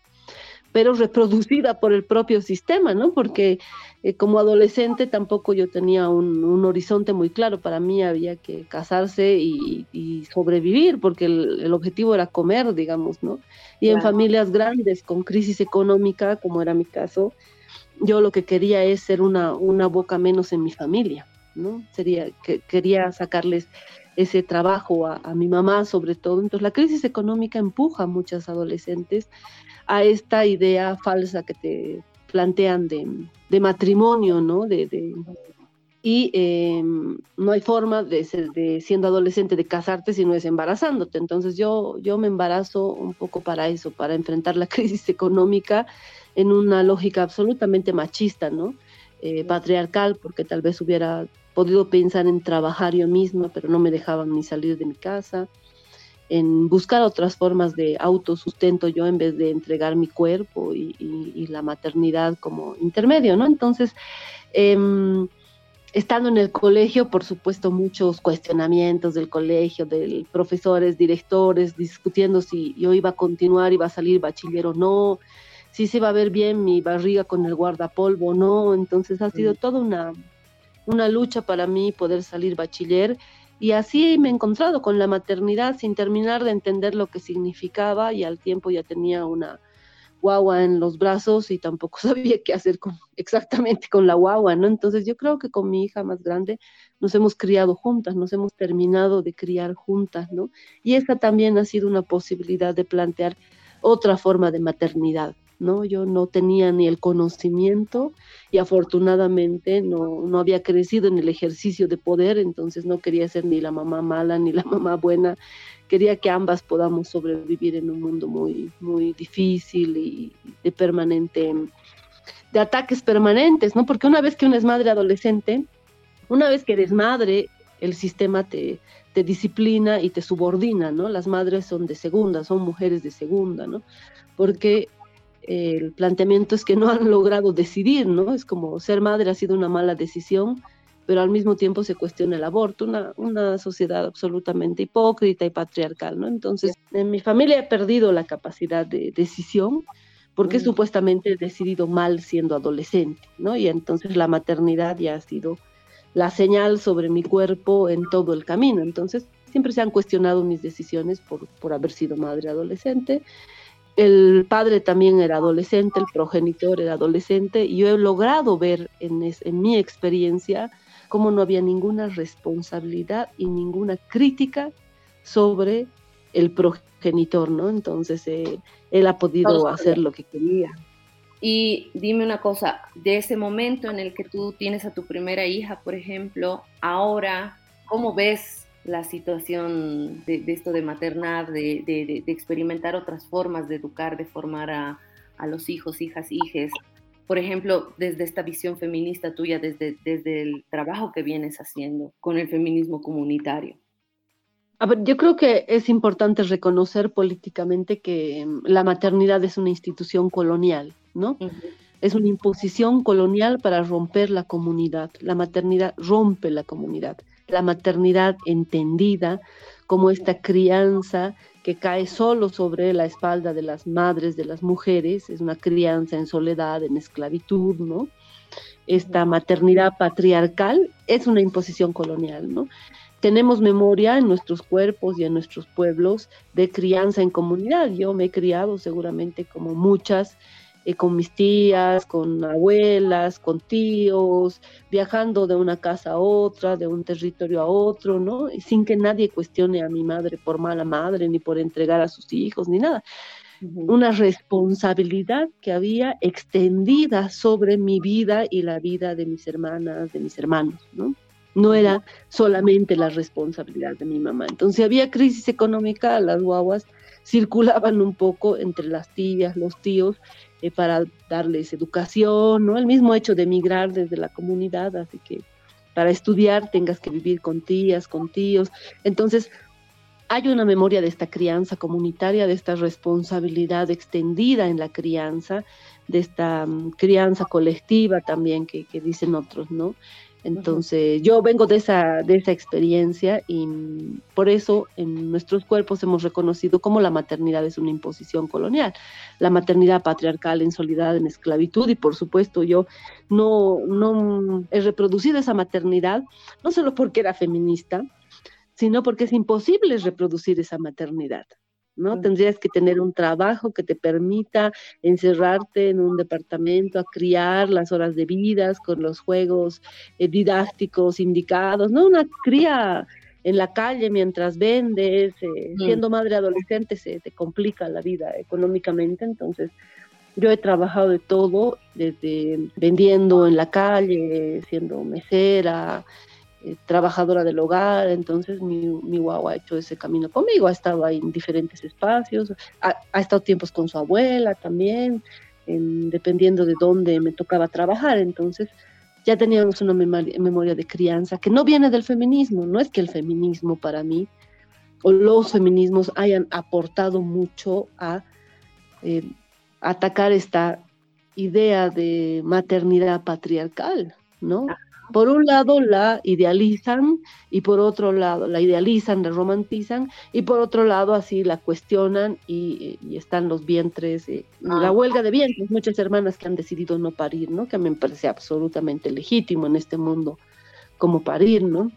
pero reproducida por el propio sistema, ¿no? Porque eh, como adolescente tampoco yo tenía un, horizonte muy claro, para mí había que casarse y, sobrevivir, porque el, objetivo era comer, digamos, ¿no? Y en familias grandes, con crisis económica, como era mi caso, yo lo que quería es ser una, una boca menos en mi familia, ¿no? Sería que quería sacarles ese trabajo a, a mi mamá sobre todo. Entonces la crisis económica empuja a muchas adolescentes a esta idea falsa que te plantean de, matrimonio, ¿no? De, y em, no hay forma de, ser, de, siendo adolescente de casarte si no es embarazándote. Entonces yo, yo me embarazo un poco para eso, para enfrentar la crisis económica en una lógica absolutamente machista, ¿no? Eh, patriarcal, porque tal vez hubiera podido pensar en trabajar yo misma, pero no me dejaban ni salir de mi casa en buscar otras formas de autosustento yo en vez de entregar mi cuerpo y, la maternidad como intermedio, ¿no? Entonces, em, estando en el colegio, por supuesto, muchos cuestionamientos del colegio, de profesores, directores, discutiendo si yo iba a continuar, iba a salir bachiller o no, si se iba a ver bien mi barriga con el guardapolvo o no. Entonces, ha sido toda una, una lucha para mí poder salir bachiller y así me he encontrado con la maternidad sin terminar de entender lo que significaba y al tiempo ya tenía una guagua en los brazos y tampoco sabía qué hacer con, exactamente con la guagua, ¿no? Entonces yo creo que con mi hija más grande nos hemos criado juntas, nos hemos terminado de criar juntas, ¿no? Y esa también ha sido una posibilidad de plantear otra forma de maternidad, ¿no? Yo no tenía ni el conocimiento y afortunadamente no, no había crecido en el ejercicio de poder, entonces no quería ser ni la mamá mala ni la mamá buena, quería que ambas podamos sobrevivir en un mundo muy, muy difícil y de permanente, de ataques permanentes, ¿no? Porque una vez que una es madre adolescente, una vez que eres madre, el sistema te, te disciplina y te subordina, ¿no? Las madres son de segunda, son mujeres de segunda, ¿no? Porque el planteamiento es que no han logrado decidir, ¿no? Es como ser madre ha sido una mala decisión, pero al mismo tiempo se cuestiona el aborto, una, una sociedad absolutamente hipócrita y patriarcal, ¿no? Entonces, en mi familia he perdido la capacidad de decisión porque mm. supuestamente he decidido mal siendo adolescente, ¿no? Y entonces la maternidad ya ha sido la señal sobre mi cuerpo en todo el camino. Entonces, siempre se han cuestionado mis decisiones por, por haber sido madre adolescente el padre también era adolescente, el progenitor era adolescente, y yo he logrado ver en, en mi experiencia cómo no había ninguna responsabilidad y ninguna crítica sobre el progenitor, ¿no? Entonces eh, él ha podido hacer lo que quería. Y dime una cosa, de ese momento en el que tú tienes a tu primera hija, por ejemplo, ahora, ¿cómo ves la situación de, esto de maternar, de, experimentar otras formas de educar, de formar a, los hijos, hijas, hijes? Por ejemplo, desde esta visión feminista tuya, desde, desde el trabajo que vienes haciendo con el feminismo comunitario. A ver, yo creo que es importante reconocer políticamente que mm, la maternidad es una institución colonial, ¿no? Es una imposición colonial para romper la comunidad. La maternidad rompe la comunidad. La maternidad entendida como esta crianza que cae solo sobre la espalda de las madres, de las mujeres, es una crianza en soledad, en esclavitud, ¿no? Esta maternidad patriarcal es una imposición colonial, ¿no? tenemos memoria en nuestros cuerpos y en nuestros pueblos de crianza en comunidad. Yo me he criado seguramente como muchas, eh, con mis tías, con abuelas, con tíos, viajando de una casa a otra, de un territorio a otro, ¿no? Y sin que nadie cuestione a mi madre por mala madre, ni por entregar a sus hijos, ni nada. Una responsabilidad que había extendida sobre mi vida y la vida de mis hermanas, de mis hermanos, ¿no? no era solamente la responsabilidad de mi mamá. Entonces, si había crisis económica, las guaguas circulaban un poco entre las tías, los tíos, eh, para darles educación, ¿no? El mismo hecho de emigrar desde la comunidad, así que para estudiar tengas que vivir con tías, con tíos. Entonces, hay una memoria de esta crianza comunitaria, de esta responsabilidad extendida en la crianza, de esta mm, crianza colectiva también que, que dicen otros, ¿no? Entonces, yo vengo de esa, de esa experiencia y por eso en nuestros cuerpos hemos reconocido cómo la maternidad es una imposición colonial, la maternidad patriarcal en soledad, en esclavitud y por supuesto yo no, no he reproducido esa maternidad, no solo porque era feminista, sino porque es imposible reproducir esa maternidad. ¿No? Tendrías que tener un trabajo que te permita encerrarte en un departamento a criar las horas de vidas con los juegos eh, didácticos indicados, ¿no? Una cría en la calle mientras vendes, eh, siendo madre adolescente se te complica la vida económicamente, entonces yo he trabajado de todo, desde vendiendo en la calle, siendo mesera, eh, trabajadora del hogar, entonces mi, mi guagua ha hecho ese camino conmigo, ha estado en diferentes espacios, ha, estado tiempos con su abuela también, dependiendo de dónde me tocaba trabajar, entonces ya teníamos una memoria, de crianza que no viene del feminismo, no es que el feminismo para mí o los feminismos hayan aportado mucho a eh, atacar esta idea de maternidad patriarcal, ¿no? Por un lado la idealizan y por otro lado la idealizan, la romantizan y por otro lado así la cuestionan y, están los vientres, eh, la ah. huelga de vientres, muchas hermanas que han decidido no parir, ¿no? Que me parece absolutamente legítimo en este mundo como parir, ¿no?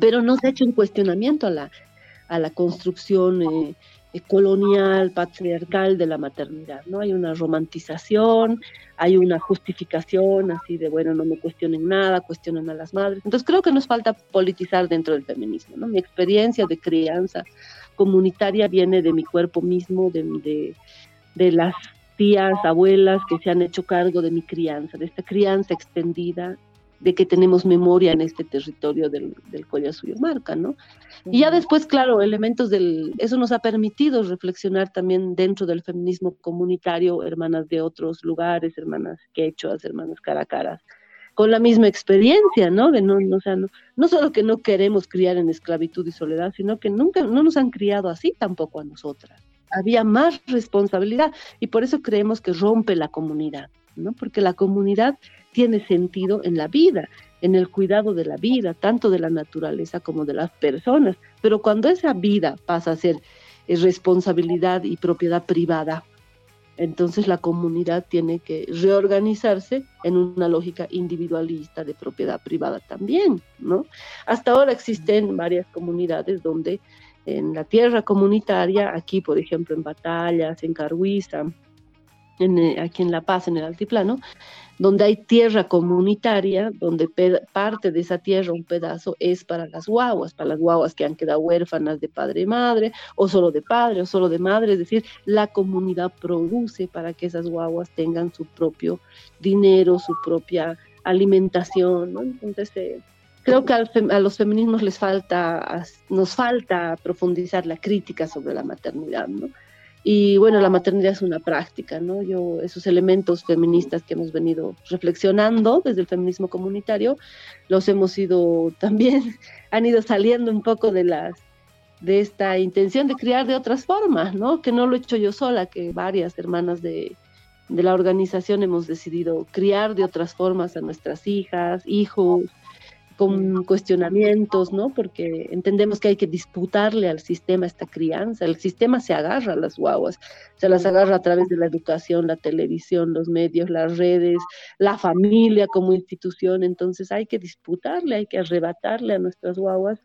Pero no se ha hecho un cuestionamiento a la, a la construcción eh, eh, colonial, patriarcal de la maternidad, ¿no? Hay una romantización, hay una justificación así de, bueno, no me cuestionen nada, cuestionen a las madres. Entonces creo que nos falta politizar dentro del feminismo, ¿no? Mi experiencia de crianza comunitaria viene de mi cuerpo mismo, de, de, de las tías, abuelas que se han hecho cargo de mi crianza, de esta crianza extendida de que tenemos memoria en este territorio del, del Suyo Marca, ¿no? Y ya después, claro, elementos del... Eso nos ha permitido reflexionar también dentro del feminismo comunitario, hermanas de otros lugares, hermanas quechuas, hermanas caracaras, con la misma experiencia, ¿no? De no, no, o sea, no, no solo que no queremos criar en esclavitud y soledad, sino que nunca, no nos han criado así tampoco a nosotras. Había más responsabilidad y por eso creemos que rompe la comunidad, ¿no? Porque la comunidad tiene sentido en la vida, en el cuidado de la vida, tanto de la naturaleza como de las personas. Pero cuando esa vida pasa a ser eh, responsabilidad y propiedad privada, entonces la comunidad tiene que reorganizarse en una lógica individualista de propiedad privada también, ¿no? Hasta ahora existen varias comunidades donde en la tierra comunitaria, aquí por ejemplo en Batallas, en Carhuiza, eh, aquí en La Paz, en el altiplano, donde hay tierra comunitaria, donde parte de esa tierra, un pedazo, es para las guaguas, para las guaguas que han quedado huérfanas de padre y madre, o solo de padre, o solo de madre, es decir, la comunidad produce para que esas guaguas tengan su propio dinero, su propia alimentación. Entonces, eh, creo que a los feminismos les falta, nos falta profundizar la crítica sobre la maternidad, ¿no? Y bueno, la maternidad es una práctica, ¿no? Yo, esos elementos feministas que hemos venido reflexionando desde el feminismo comunitario, los hemos ido también, han ido saliendo un poco de las de esta intención de criar de otras formas, ¿no? Que no lo he hecho yo sola, que varias hermanas de, de la organización hemos decidido criar de otras formas a nuestras hijas, hijos, con cuestionamientos, ¿no? Porque entendemos que hay que disputarle al sistema esta crianza. El sistema se agarra a las guaguas, se las agarra a través de la educación, la televisión, los medios, las redes, la familia como institución. Entonces hay que disputarle, hay que arrebatarle a nuestras guaguas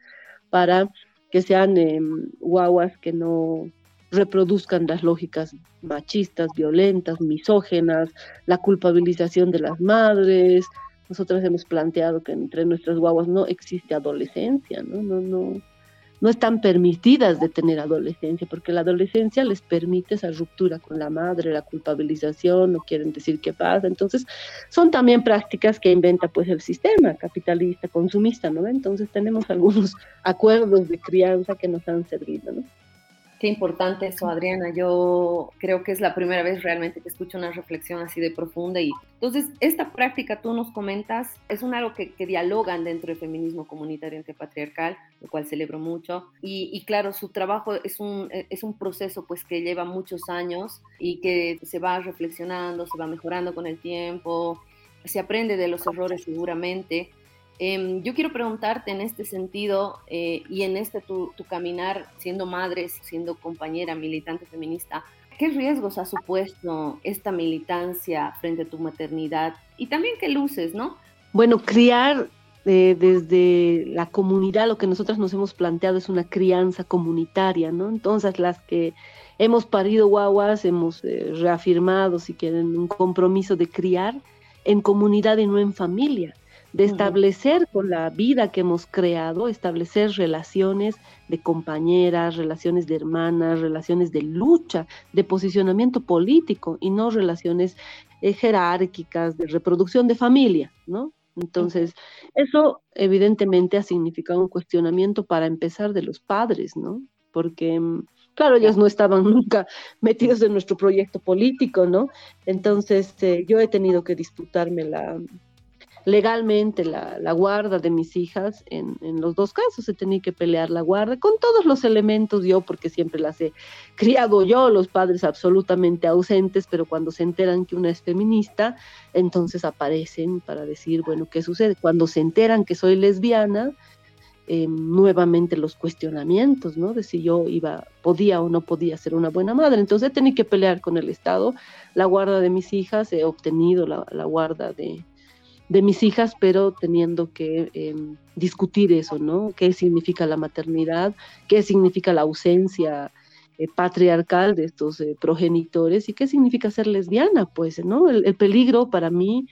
para que sean em, guaguas que no reproduzcan las lógicas machistas, violentas, misógenas, la culpabilización de las madres, nosotros hemos planteado que entre nuestras guaguas no existe adolescencia, ¿no? No, no, no están permitidas de tener adolescencia, porque la adolescencia les permite esa ruptura con la madre, la culpabilización, no quieren decir qué pasa. Entonces, son también prácticas que inventa pues el sistema capitalista, consumista, ¿no? Entonces tenemos algunos acuerdos de crianza que nos han servido, ¿no? Qué importante eso, Adriana. Yo creo que es la primera vez realmente que escucho una reflexión así de profunda. Y entonces, esta práctica, tú nos comentas, es un algo que, dialogan dentro del feminismo comunitario antipatriarcal, lo cual celebro mucho. Y, claro, su trabajo es un, es un proceso pues que lleva muchos años y que se va reflexionando, se va mejorando con el tiempo, se aprende de los errores seguramente. Em, yo quiero preguntarte en este sentido eh, y en este tu, caminar siendo madre, siendo compañera militante feminista, ¿qué riesgos ha supuesto esta militancia frente a tu maternidad y también qué luces, no? Bueno, criar eh, desde la comunidad, lo que nosotras nos hemos planteado es una crianza comunitaria, ¿no? Entonces las que hemos parido guaguas, hemos eh, reafirmado, si quieren, un compromiso de criar en comunidad y no en familia de establecer con la vida que hemos creado, establecer relaciones de compañeras, relaciones de hermanas, relaciones de lucha, de posicionamiento político y no relaciones eh, jerárquicas de reproducción de familia, ¿no? Entonces, eso evidentemente ha significado un cuestionamiento para empezar de los padres, ¿no? Porque, mm, claro, ellos no estaban nunca metidos en nuestro proyecto político, ¿no? Entonces, eh, yo he tenido que disputarme la, legalmente la, guarda de mis hijas en, los dos casos. He tenido que pelear la guarda con todos los elementos yo, porque siempre las he criado yo, los padres absolutamente ausentes, pero cuando se enteran que una es feminista, entonces aparecen para decir, bueno, ¿qué sucede? Cuando se enteran que soy lesbiana, em, nuevamente los cuestionamientos, ¿no? De si yo iba, podía o no podía ser una buena madre. Entonces he tenido que pelear con el Estado la guarda de mis hijas, he obtenido la guarda de, de mis hijas, pero teniendo que em, discutir eso, ¿no? ¿Qué significa la maternidad? ¿Qué significa la ausencia eh, patriarcal de estos eh, progenitores? ¿Y qué significa ser lesbiana? Pues, ¿no? El, peligro para mí,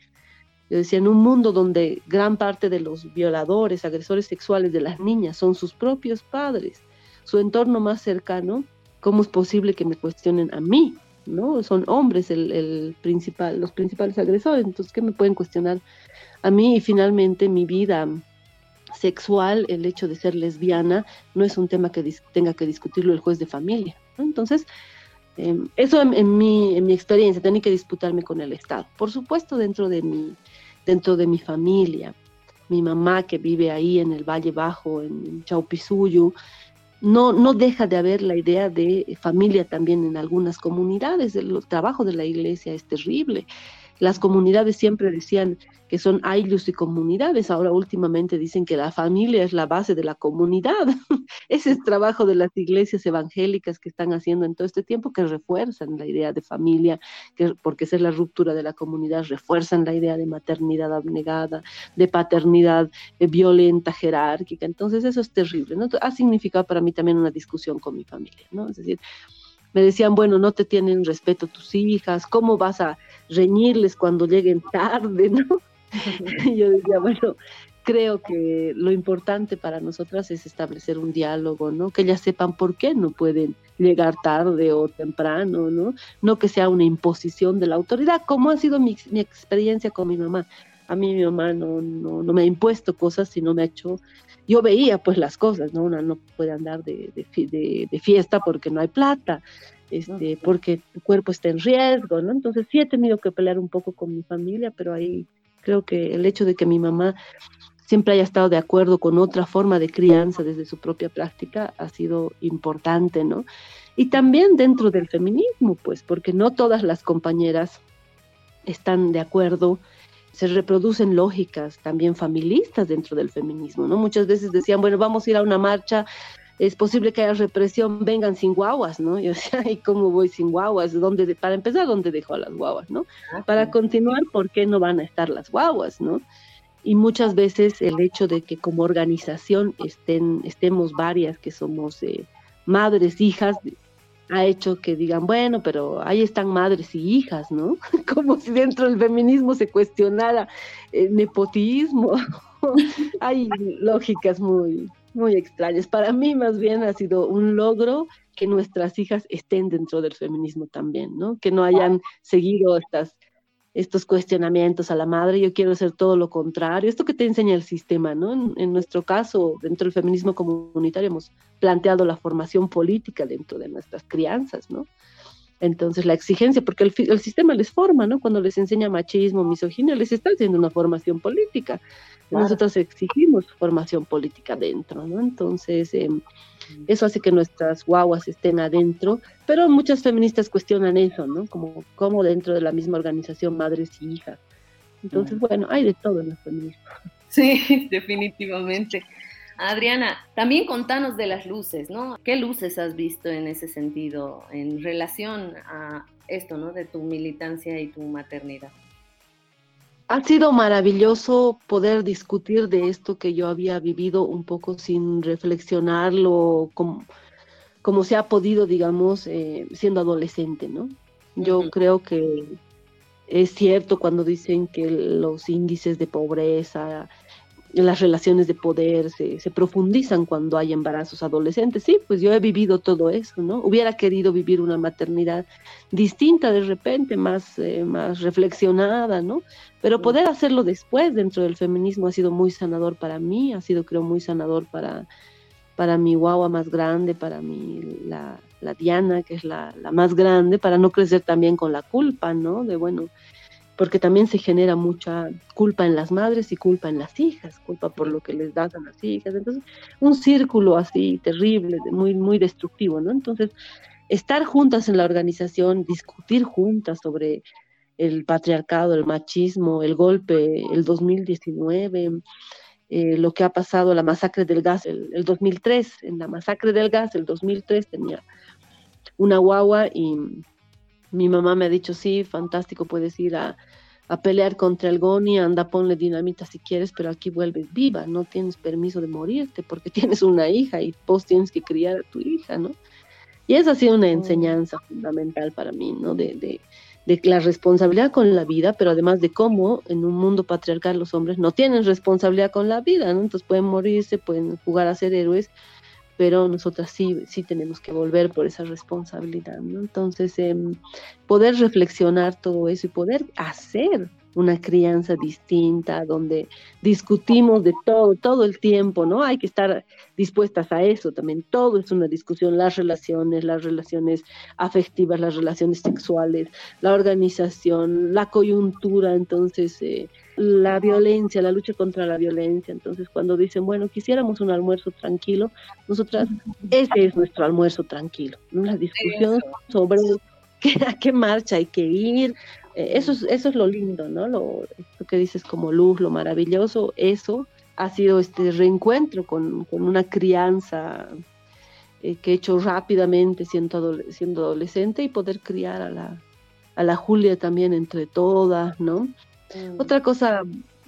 yo decía, en un mundo donde gran parte de los violadores, agresores sexuales de las niñas son sus propios padres, su entorno más cercano, ¿cómo es posible que me cuestionen a mí? ¿No? Son hombres el, principal, los principales agresores, entonces, ¿qué me pueden cuestionar a mí? Y finalmente mi vida sexual, el hecho de ser lesbiana, no es un tema que tenga que discutirlo el juez de familia. Entonces, em, eso en, mi, en mi experiencia, tenía que disputarme con el Estado. Por supuesto, dentro de mi, dentro de mi familia, mi mamá que vive ahí en el Valle Bajo, en Chaupisuyu, no, no deja de haber la idea de familia también en algunas comunidades, el trabajo de la iglesia es terrible. Las comunidades siempre decían que son ayllus y comunidades. Ahora últimamente dicen que la familia es la base de la comunidad. Ese es trabajo de las iglesias evangélicas que están haciendo en todo este tiempo, que refuerzan la idea de familia, que, porque esa es la ruptura de la comunidad, refuerzan la idea de maternidad abnegada, de paternidad eh, violenta, jerárquica. Entonces eso es terrible. ¿no? Ha significado para mí también una discusión con mi familia. ¿no? Es decir, me decían, bueno, no te tienen respeto tus hijas, ¿cómo vas a reñirles cuando lleguen tarde, no? yo decía, bueno, creo que lo importante para nosotras es establecer un diálogo, ¿no? Que ellas sepan por qué no pueden llegar tarde o temprano, ¿no? No que sea una imposición de la autoridad, como ha sido mi, experiencia con mi mamá. A mí mi mamá no, no, no, me ha impuesto cosas, sino me ha hecho... Yo veía pues las cosas, ¿no? Una no puede andar de, de, de fiesta porque no hay plata, este, porque tu cuerpo está en riesgo, ¿no? Entonces sí he tenido que pelear un poco con mi familia, pero ahí Creo que el hecho de que mi mamá siempre haya estado de acuerdo con otra forma de crianza desde su propia práctica ha sido importante, ¿no? Y también dentro del feminismo, pues, porque no todas las compañeras están de acuerdo, se reproducen lógicas también familistas dentro del feminismo, ¿no? Muchas veces decían, bueno, vamos a ir a una marcha es posible que haya represión, vengan sin guaguas, ¿no? Yo decía, ¿y cómo voy sin guaguas? ¿Dónde para empezar, ¿dónde dejo a las guaguas, no? Ah, para continuar, ¿por qué no van a estar las guaguas, no? Y muchas veces el hecho de que como organización estén, estemos varias que somos eh, madres, hijas, ha hecho que digan, bueno, pero ahí están madres y hijas, ¿no? Como si dentro del feminismo se cuestionara el nepotismo. Hay lógicas muy, muy extrañas. Para mí más bien ha sido un logro que nuestras hijas estén dentro del feminismo también, ¿no? Que no hayan seguido estas, estos cuestionamientos a la madre. Yo quiero hacer todo lo contrario. Esto que te enseña el sistema, ¿no? En, nuestro caso, dentro del feminismo comunitario, hemos planteado la formación política dentro de nuestras crianzas, ¿no? Entonces, la exigencia, porque el, el, sistema les forma, ¿no? Cuando les enseña machismo, misoginia, les está haciendo una formación política. Nosotros exigimos formación política dentro, ¿no? Entonces, em, eso hace que nuestras guaguas estén adentro, pero muchas feministas cuestionan eso, ¿no? Como, como dentro de la misma organización, madres y hijas. Entonces, bueno, hay de todo en el feminismo. Sí, definitivamente. Adriana, también contanos de las luces, ¿no? ¿Qué luces has visto en ese sentido en relación a esto, ¿no? De tu militancia y tu maternidad. Ha sido maravilloso poder discutir de esto que yo había vivido un poco sin reflexionarlo como, como se ha podido, digamos, eh, siendo adolescente, ¿no? Yo creo que es cierto cuando dicen que los índices de pobreza, las relaciones de poder se, se, profundizan cuando hay embarazos adolescentes. Sí, pues yo he vivido todo eso, ¿no? Hubiera querido vivir una maternidad distinta de repente, más, eh, más reflexionada, ¿no? Pero poder hacerlo después dentro del feminismo ha sido muy sanador para mí, ha sido creo muy sanador para, para mi guagua más grande, para mi, la, la Diana, que es la, la más grande, para no crecer también con la culpa, ¿no? De bueno, porque también se genera mucha culpa en las madres y culpa en las hijas, culpa por lo que les das a las hijas. Entonces, un círculo así terrible, muy, muy destructivo, ¿no? Entonces, estar juntas en la organización, discutir juntas sobre el patriarcado, el machismo, el golpe, el 2019, eh, lo que ha pasado, la masacre del gas, el, el 2003, en la masacre del gas, el 2003 tenía una guagua y mi mamá me ha dicho, sí, fantástico, puedes ir a, pelear contra el Goni, anda, ponle dinamita si quieres, pero aquí vuelves viva, no tienes permiso de morirte porque tienes una hija y vos tienes que criar a tu hija, ¿no? Y esa ha sido una enseñanza fundamental para mí, ¿no? De, de, de la responsabilidad con la vida, pero además de cómo en un mundo patriarcal los hombres no tienen responsabilidad con la vida, ¿no? Entonces pueden morirse, pueden jugar a ser héroes, pero nosotras sí, sí tenemos que volver por esa responsabilidad, ¿no? Entonces, em, poder reflexionar todo eso y poder hacer una crianza distinta, donde discutimos de todo, todo el tiempo, ¿no? Hay que estar dispuestas a eso también. Todo es una discusión, las relaciones, las relaciones afectivas, las relaciones sexuales, la organización, la coyuntura, entonces, eh, la violencia, la lucha contra la violencia. Entonces, cuando dicen, bueno, quisiéramos un almuerzo tranquilo, nosotras, ese es nuestro almuerzo tranquilo. La discusión sobre a qué marcha hay que ir, Eh, eso, es, eso es lo lindo, ¿no? Lo, que dices como luz, lo maravilloso, eso ha sido este reencuentro con, una crianza eh, que he hecho rápidamente siendo, siendo adolescente y poder criar a la, a la Julia también entre todas, ¿no? Mm. Otra cosa,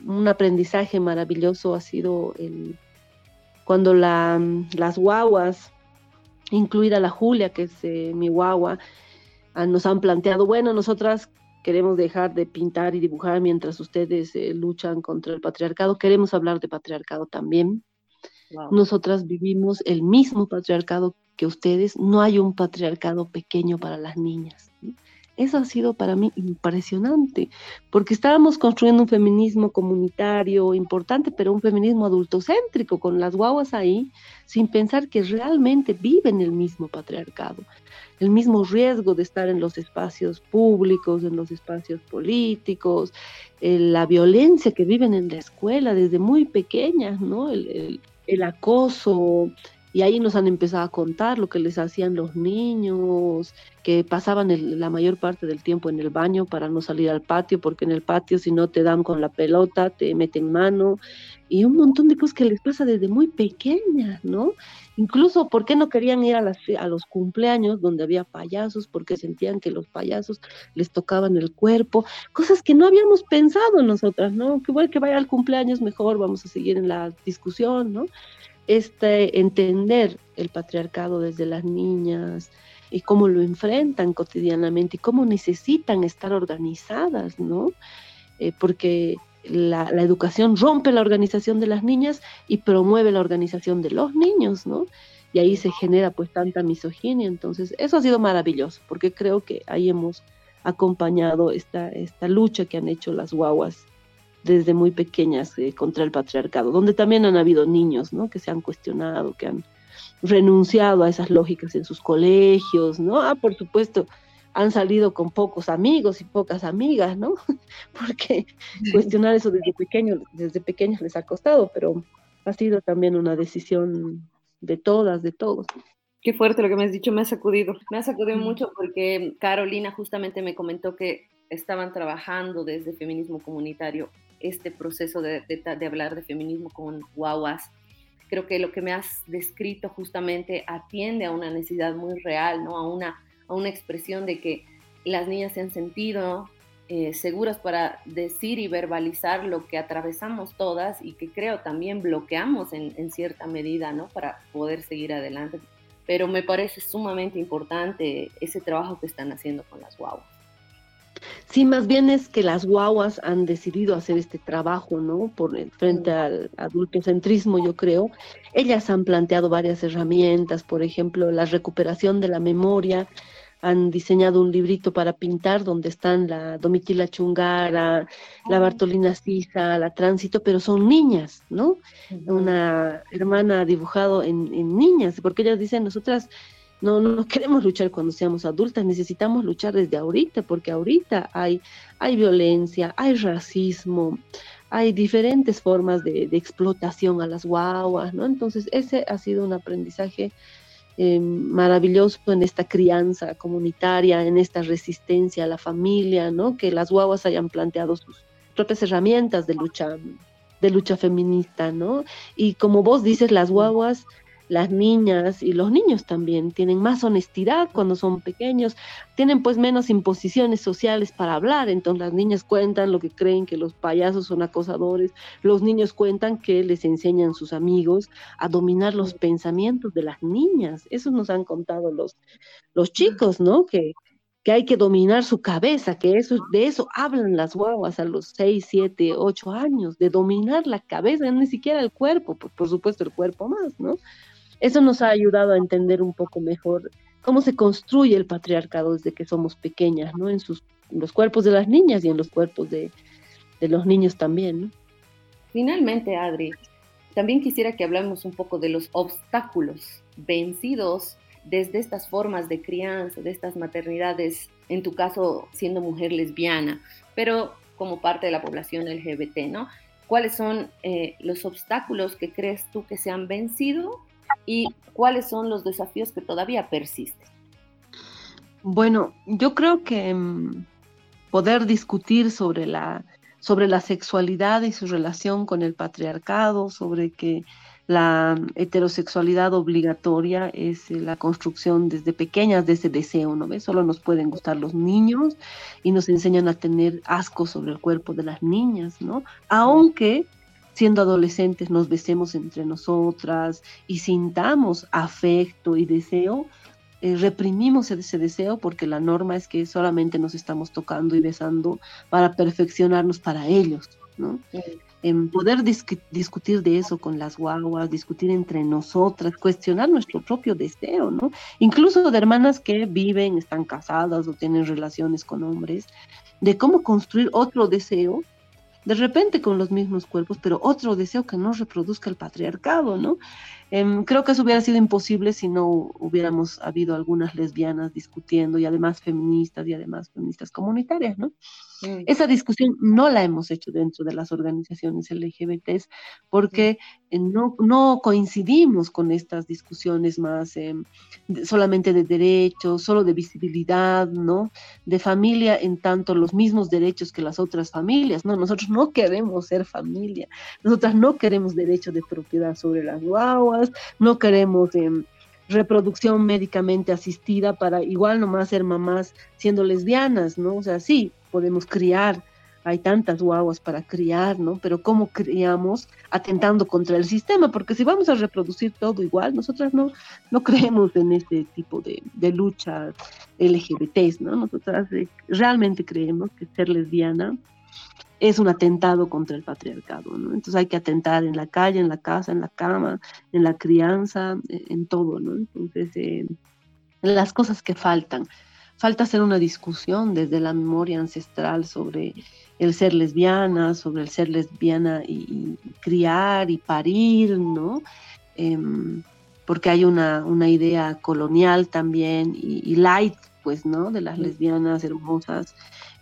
un aprendizaje maravilloso ha sido el, cuando la, las guaguas, incluir a la Julia, que es eh, mi guagua, ah, nos han planteado, bueno, nosotras queremos dejar de pintar y dibujar mientras ustedes eh, luchan contra el patriarcado, queremos hablar de patriarcado también. Nosotras vivimos el mismo patriarcado que ustedes, no hay un patriarcado pequeño para las niñas. Eso ha sido para mí impresionante, porque estábamos construyendo un feminismo comunitario importante, pero un feminismo adultocéntrico, con las guaguas ahí, sin pensar que realmente viven el mismo patriarcado, el mismo riesgo de estar en los espacios públicos, en los espacios políticos, eh, la violencia que viven en la escuela desde muy pequeñas, ¿no? el, el acoso, y ahí nos han empezado a contar lo que les hacían los niños, que pasaban la mayor parte del tiempo en el baño para no salir al patio, porque en el patio si no te dan con la pelota, te meten mano, y un montón de cosas que les pasa desde muy pequeñas, ¿no? Incluso, ¿por qué no querían ir a, las, a los cumpleaños donde había payasos? Porque sentían que los payasos les tocaban el cuerpo, cosas que no habíamos pensado nosotras, ¿no? Que igual que vaya al cumpleaños mejor, vamos a seguir en la discusión, ¿no? Este entender el patriarcado desde las niñas y cómo lo enfrentan cotidianamente y cómo necesitan estar organizadas, ¿no? Eh, porque la, educación rompe la organización de las niñas y promueve la organización de los niños, ¿no? Y ahí se genera pues tanta misoginia. Entonces, eso ha sido maravilloso, porque creo que ahí hemos acompañado esta, esta lucha que han hecho las guaguas desde muy pequeñas eh, contra el patriarcado, donde también han habido niños, ¿no? Que se han cuestionado, que han renunciado a esas lógicas en sus colegios, ¿no? Ah, por supuesto, han salido con pocos amigos y pocas amigas, ¿no? Porque cuestionar eso desde pequeños, desde pequeños les ha costado, pero ha sido también una decisión de todas, de todos. Qué fuerte lo que me has dicho, me ha sacudido. Me ha sacudido mucho porque Carolina justamente me comentó que estaban trabajando desde feminismo comunitario este proceso de, hablar de feminismo con guaguas. Creo que lo que me has descrito justamente atiende a una necesidad muy real, ¿no? a, una, a una expresión de que las niñas se han sentido eh, seguras para decir y verbalizar lo que atravesamos todas y que creo también bloqueamos en, en cierta medida ¿no? para poder seguir adelante. Pero me parece sumamente importante ese trabajo que están haciendo con las guaguas. Sí, más bien es que las guaguas han decidido hacer este trabajo, ¿no? Por frente al adultocentrismo, yo creo. Ellas han planteado varias herramientas, por ejemplo, la recuperación de la memoria. Han diseñado un librito para pintar donde están la Domitila Chungara, la Bartolina Sisa, la Tránsito, pero son niñas, ¿no? Una hermana ha dibujado en, en niñas, porque ellas dicen, nosotras no, no queremos luchar cuando seamos adultas, necesitamos luchar desde ahorita, porque ahorita hay, hay violencia, hay racismo, hay diferentes formas de, explotación a las guaguas, ¿no? Entonces, ese ha sido un aprendizaje eh, maravilloso en esta crianza comunitaria, en esta resistencia a la familia, ¿no? Que las guaguas hayan planteado sus propias herramientas de lucha de lucha feminista, ¿no? Y como vos dices, las guaguas las niñas y los niños también tienen más honestidad cuando son pequeños, tienen pues menos imposiciones sociales para hablar, entonces las niñas cuentan lo que creen que los payasos son acosadores, los niños cuentan que les enseñan sus amigos a dominar los pensamientos de las niñas, eso nos han contado los, los chicos, ¿no? Que, que hay que dominar su cabeza, que eso, de eso hablan las guaguas a los 6, 7, 8 años, de dominar la cabeza, ni siquiera el cuerpo, por, por supuesto el cuerpo más, ¿no? Eso nos ha ayudado a entender un poco mejor cómo se construye el patriarcado desde que somos pequeñas, ¿no? En, sus, los cuerpos de las niñas y en los cuerpos de, los niños también, ¿no? Finalmente, Adri, también quisiera que hablemos un poco de los obstáculos vencidos desde estas formas de crianza, de estas maternidades, en tu caso siendo mujer lesbiana, pero como parte de la población LGBT, ¿no? ¿Cuáles son eh, los obstáculos que crees tú que se han vencido y cuáles son los desafíos que todavía persisten. Bueno, yo creo que mm, poder discutir sobre la, sobre la sexualidad y su relación con el patriarcado, sobre que la heterosexualidad obligatoria es eh, la construcción desde pequeñas de ese deseo, ¿no? Solo nos pueden gustar los niños y nos enseñan a tener asco sobre el cuerpo de las niñas, ¿no? Aunque siendo adolescentes nos besemos entre nosotras y sintamos afecto y deseo, eh, reprimimos ese deseo porque la norma es que solamente nos estamos tocando y besando para perfeccionarnos para ellos, ¿no? en poder discutir de eso con las guaguas, discutir entre nosotras, cuestionar nuestro propio deseo, ¿no? Incluso de hermanas que viven, están casadas o tienen relaciones con hombres, de cómo construir otro deseo, de repente con los mismos cuerpos, pero otro deseo que no reproduzca el patriarcado, ¿no? Em, creo que eso hubiera sido imposible si no hubiéramos habido algunas lesbianas discutiendo y además feministas y además feministas comunitarias, ¿no? Mm. Esa discusión no la hemos hecho dentro de las organizaciones LGBTs porque eh, no, no coincidimos con estas discusiones más em, solamente de derechos, solo de visibilidad, ¿no? De familia en tanto los mismos derechos que las otras familias, ¿no? Nosotros no queremos ser familia, nosotras no queremos derecho de propiedad sobre las guaguas, no queremos... Em, reproducción médicamente asistida para igual nomás ser mamás siendo lesbianas, ¿no? O sea, sí, podemos criar, hay tantas guaguas para criar, ¿no? Pero ¿cómo criamos atentando contra el sistema? Porque si vamos a reproducir todo igual, nosotras no, no creemos en este tipo de, de lucha LGBT, ¿no? Nosotras eh, realmente creemos que ser lesbiana es un atentado contra el patriarcado, ¿no? Entonces hay que atentar en la calle, en la casa, en la cama, en la crianza, e, en todo, ¿no? Entonces, eh, las cosas que faltan. Falta hacer una discusión desde la memoria ancestral sobre el ser lesbiana, sobre el ser lesbiana y, criar y parir, ¿no? Em, porque hay una, una, idea colonial también y, y light, pues, ¿no? De las lesbianas hermosas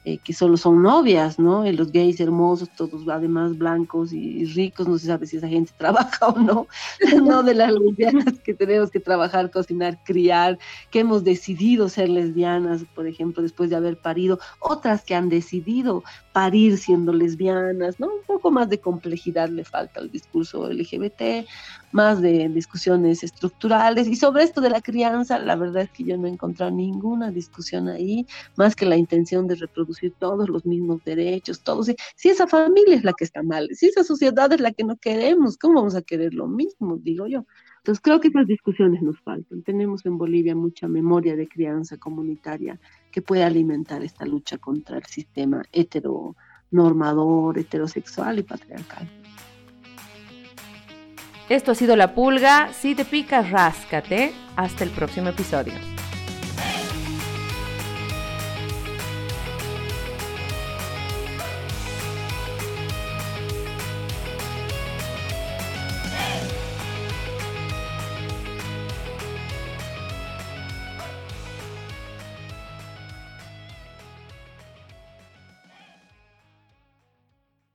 eh, que solo son novias, ¿no? Y los gays hermosos, todos además blancos y ricos, no se sabe si esa gente trabaja o no, no de las lesbianas que tenemos que trabajar, cocinar, criar, que hemos decidido ser lesbianas, por ejemplo, después de haber parido, otras que han decidido parir siendo lesbianas, ¿no? Un poco más de complejidad le falta al discurso LGBT, más de discusiones estructurales. Y sobre esto de la crianza, la verdad es que yo no he encontrado ninguna discusión ahí, más que la intención de reproducir todos los mismos derechos, todos. Si esa familia es la que está mal, si esa sociedad es la que no queremos, ¿cómo vamos a querer lo mismo? Digo yo. Entonces creo que esas discusiones nos faltan. Tenemos en Bolivia mucha memoria de crianza comunitaria que puede alimentar esta lucha contra el sistema heteronormador, heterosexual y patriarcal. Esto ha sido La Pulga. Si te picas, ráscate. Hasta el próximo episodio.